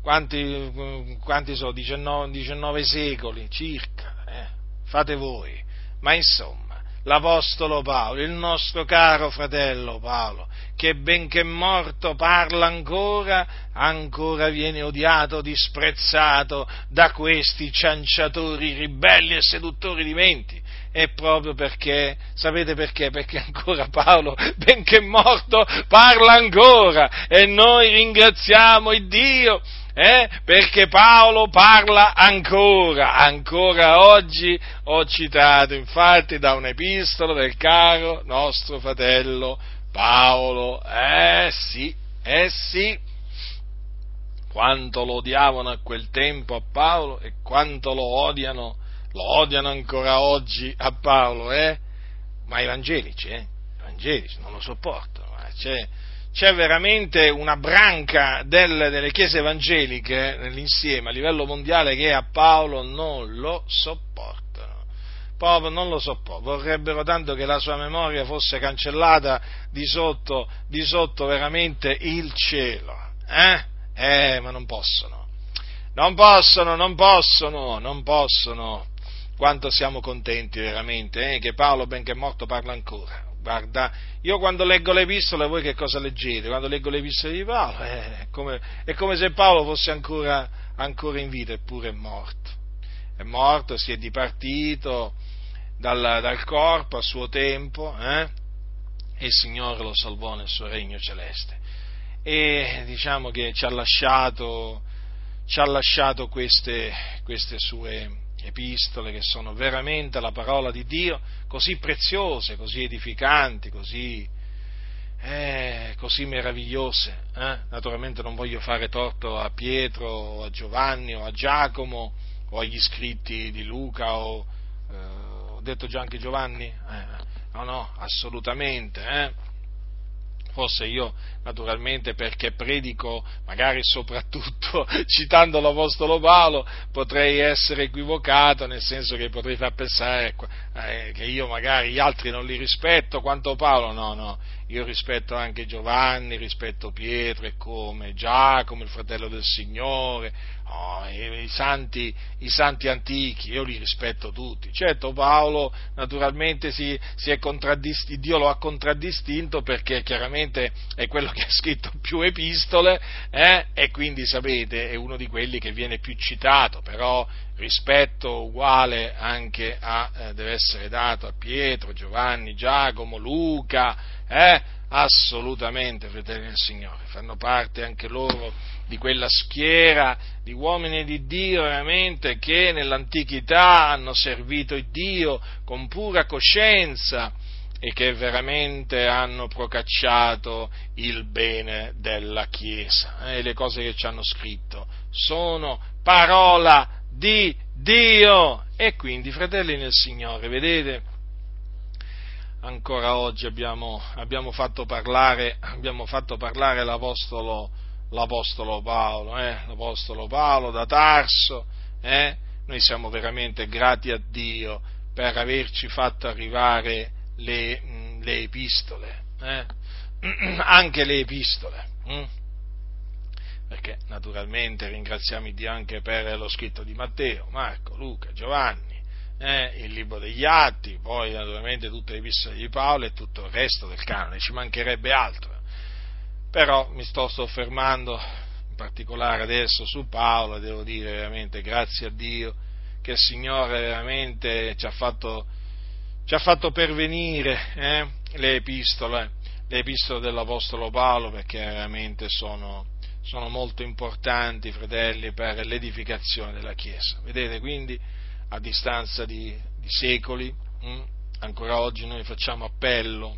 quanti, quanti sono? 19, 19 secoli circa, eh? fate voi, ma insomma, l'Apostolo Paolo, il nostro caro fratello Paolo, che benché morto parla ancora, ancora viene odiato, disprezzato da questi cianciatori ribelli e seduttori di menti. E proprio perché, sapete perché? Perché ancora Paolo, benché morto, parla ancora e noi ringraziamo il Dio eh? perché Paolo parla ancora, ancora oggi ho citato infatti da un'epistola del caro nostro fratello Paolo, eh sì, eh sì, quanto lo odiavano a quel tempo a Paolo e quanto lo odiano, lo odiano ancora oggi a Paolo, eh? Ma evangelici, eh? Evangelici non lo sopportano, eh? c'è, c'è veramente una branca del, delle chiese evangeliche nell'insieme a livello mondiale che a Paolo non lo sopportano. Proprio non lo sopportano. Vorrebbero tanto che la sua memoria fosse cancellata di sotto, di sotto veramente il cielo. Eh? Eh, ma non possono. Non possono, non possono, non possono. Quanto siamo contenti veramente eh, che Paolo, benché morto, parla ancora guarda, io quando leggo le epistole, voi che cosa leggete? Quando leggo le epistole di Paolo, eh, è, come, è, come, se Paolo fosse ancora, ancora, in vita, eppure è morto. È morto, si è dipartito dal, dal corpo a suo tempo, eh, e il Signore lo salvò nel suo regno celeste. E diciamo che ci ha lasciato, ci ha lasciato queste, queste sue epistole che sono veramente la parola di Dio, così preziose, così edificanti, così, eh, così meravigliose. Eh? Naturalmente non voglio fare torto a Pietro, o a Giovanni, o a Giacomo, o agli scritti di Luca, o eh, ho detto già anche Giovanni? Eh, no, no, assolutamente. Forse io naturalmente perché predico magari soprattutto citando l'Apostolo Paolo potrei essere equivocato nel senso che potrei far pensare eh, che io magari gli altri non li rispetto quanto Paolo, no, no, io rispetto anche Giovanni, rispetto Pietro e come Giacomo, il fratello del Signore, oh, i, i, santi, i, santi, antichi, io li rispetto tutti. Certo Paolo naturalmente si, si Dio lo ha contraddistinto perché chiaramente è quello che ha scritto più epistole eh, e quindi sapete è uno di quelli che viene più citato, però rispetto uguale anche a, eh, deve essere dato a Pietro, Giovanni, Giacomo, Luca, eh? assolutamente, fratelli del Signore, fanno parte anche loro di quella schiera di uomini di Dio veramente che nell'antichità hanno servito Dio con pura coscienza e che veramente hanno procacciato il bene della Chiesa. E le cose che ci hanno scritto sono parola di Dio. E quindi, fratelli nel Signore, vedete, ancora oggi abbiamo, abbiamo, fatto, parlare, abbiamo fatto parlare l'Apostolo, l'Apostolo Paolo, eh? l'Apostolo Paolo da Tarso, eh? noi siamo veramente grati a Dio per averci fatto arrivare le, le epistole, eh? anche le epistole. Hm? Perché naturalmente ringraziamo Dio anche per lo scritto di Matteo, Marco, Luca, Giovanni, eh, il libro degli Atti, poi naturalmente tutte le epistole di Paolo e tutto il resto del canone, ci mancherebbe altro. Però mi sto soffermando in particolare adesso su Paolo devo dire veramente grazie a Dio che il Signore veramente ci ha fatto, ci ha fatto pervenire eh, le epistole, le epistole dell'Apostolo Paolo perché veramente sono sono molto importanti, fratelli, per l'edificazione della Chiesa. Vedete, quindi, a distanza di, di secoli, mh, hm, ancora oggi noi facciamo appello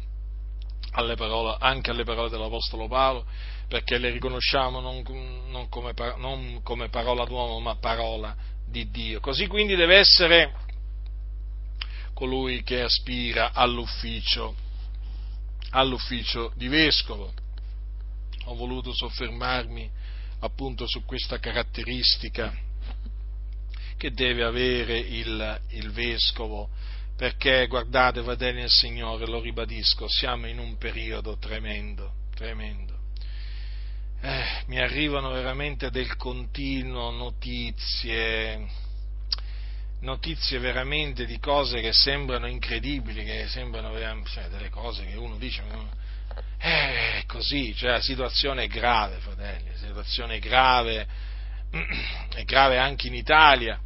alle parole, anche alle parole dell'Apostolo Paolo, perché le riconosciamo non, non, come, non come parola d'uomo, ma parola di Dio. Così quindi deve essere colui che aspira all'ufficio, all'ufficio di vescovo ho voluto soffermarmi appunto su questa caratteristica che deve avere il, il vescovo, perché guardate, fratelli del Signore, lo ribadisco, siamo in un periodo tremendo, tremendo. Eh, mi arrivano veramente del continuo notizie, notizie veramente di cose che sembrano incredibili, che sembrano cioè, delle cose che uno dice, eh, è così, cioè la situazione è grave, fratelli, la situazione è grave, è grave anche in Italia,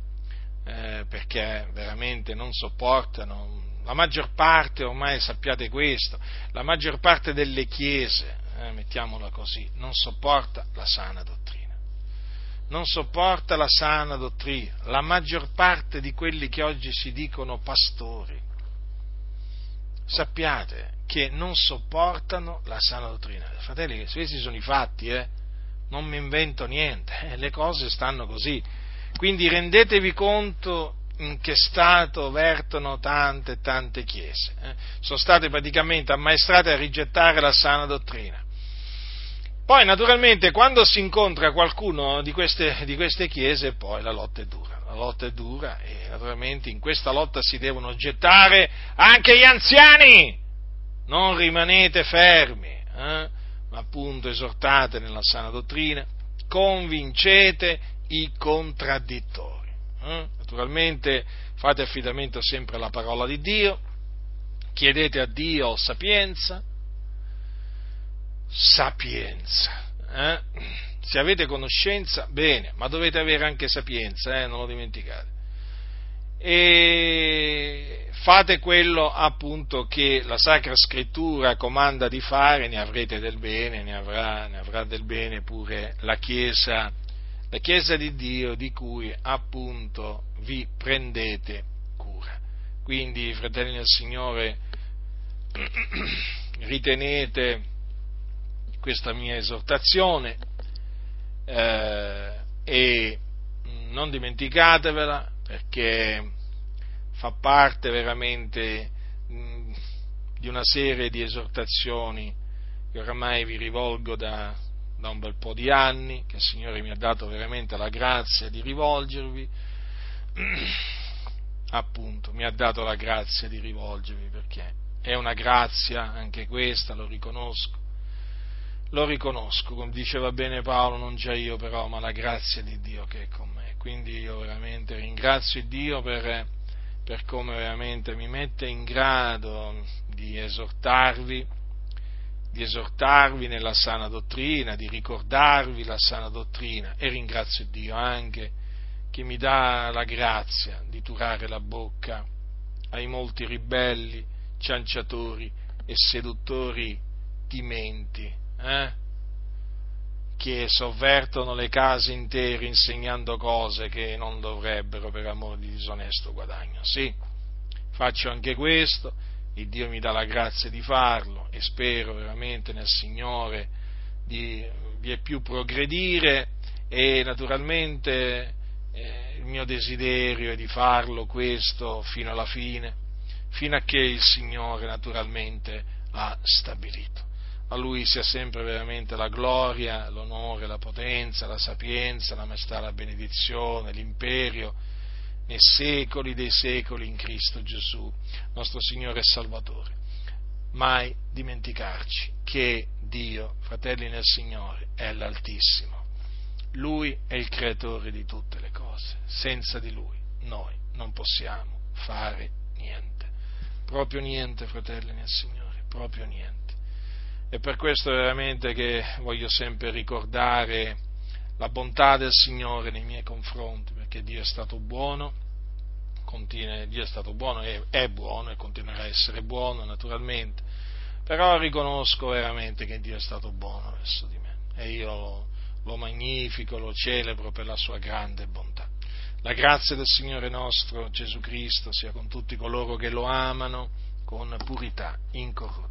eh, perché veramente non sopportano, la maggior parte, ormai sappiate questo, la maggior parte delle chiese, eh, mettiamola così, non sopporta la sana dottrina. Non sopporta la sana dottrina, la maggior parte di quelli che oggi si dicono pastori, sappiate che non sopportano la sana dottrina. Fratelli, questi sono i fatti, eh? non mi invento niente, eh? le cose stanno così. Quindi rendetevi conto in che stato vertono tante e tante chiese. Eh? Sono state praticamente ammaestrate a rigettare la sana dottrina. Poi naturalmente quando si incontra qualcuno di queste, di queste chiese poi la lotta è dura la lotta è dura e naturalmente in questa lotta si devono gettare anche gli anziani. Non rimanete fermi, eh? ma appunto esortate nella sana dottrina, convincete i contraddittori. Eh? Naturalmente fate affidamento sempre alla parola di Dio, chiedete a Dio sapienza, sapienza. Eh? Se avete conoscenza, bene, ma dovete avere anche sapienza, eh? non lo dimenticate. E fate quello appunto che la Sacra Scrittura comanda di fare, ne avrete del bene, ne avrà, ne avrà del bene pure la Chiesa, la Chiesa di Dio di cui appunto vi prendete cura. Quindi, fratelli del Signore, ritenete questa mia esortazione eh, e non dimenticatevela perché fa parte veramente di una serie di esortazioni che oramai vi rivolgo da, da un bel po' di anni, che il Signore mi ha dato veramente la grazia di rivolgervi, appunto, mi ha dato la grazia di rivolgervi perché è una grazia anche questa, lo riconosco, lo riconosco, come diceva bene Paolo, non già io però, ma la grazia di Dio che è con me. Quindi io veramente ringrazio Dio per, per come veramente mi mette in grado di esortarvi, di esortarvi nella sana dottrina, di ricordarvi la sana dottrina e ringrazio Dio anche che mi dà la grazia di turare la bocca ai molti ribelli, cianciatori e seduttori di menti eh? che sovvertono le case intere insegnando cose che non dovrebbero per amore di disonesto guadagno. Sì, faccio anche questo, il Dio mi dà la grazia di farlo e spero veramente nel Signore di vi più progredire e naturalmente eh, il mio desiderio è di farlo questo fino alla fine, fino a che il Signore naturalmente ha stabilito a lui sia sempre veramente la gloria, l'onore, la potenza, la sapienza, la maestà, la benedizione, l'imperio nei secoli dei secoli in Cristo Gesù, nostro Signore e Salvatore. Mai dimenticarci che Dio, fratelli nel Signore, è l'Altissimo. Lui è il creatore di tutte le cose. Senza di Lui noi non possiamo fare niente. Proprio niente, fratelli nel Signore, proprio niente. E per questo veramente che voglio sempre ricordare la bontà del Signore nei miei confronti, perché Dio è stato buono, continua, Dio è stato buono, è, è buono e continuerà a essere buono naturalmente, però riconosco veramente che Dio è stato buono verso di me e io lo magnifico, lo celebro per la sua grande bontà. La grazia del Signore nostro Gesù Cristo sia con tutti coloro che lo amano con purità incorrotta.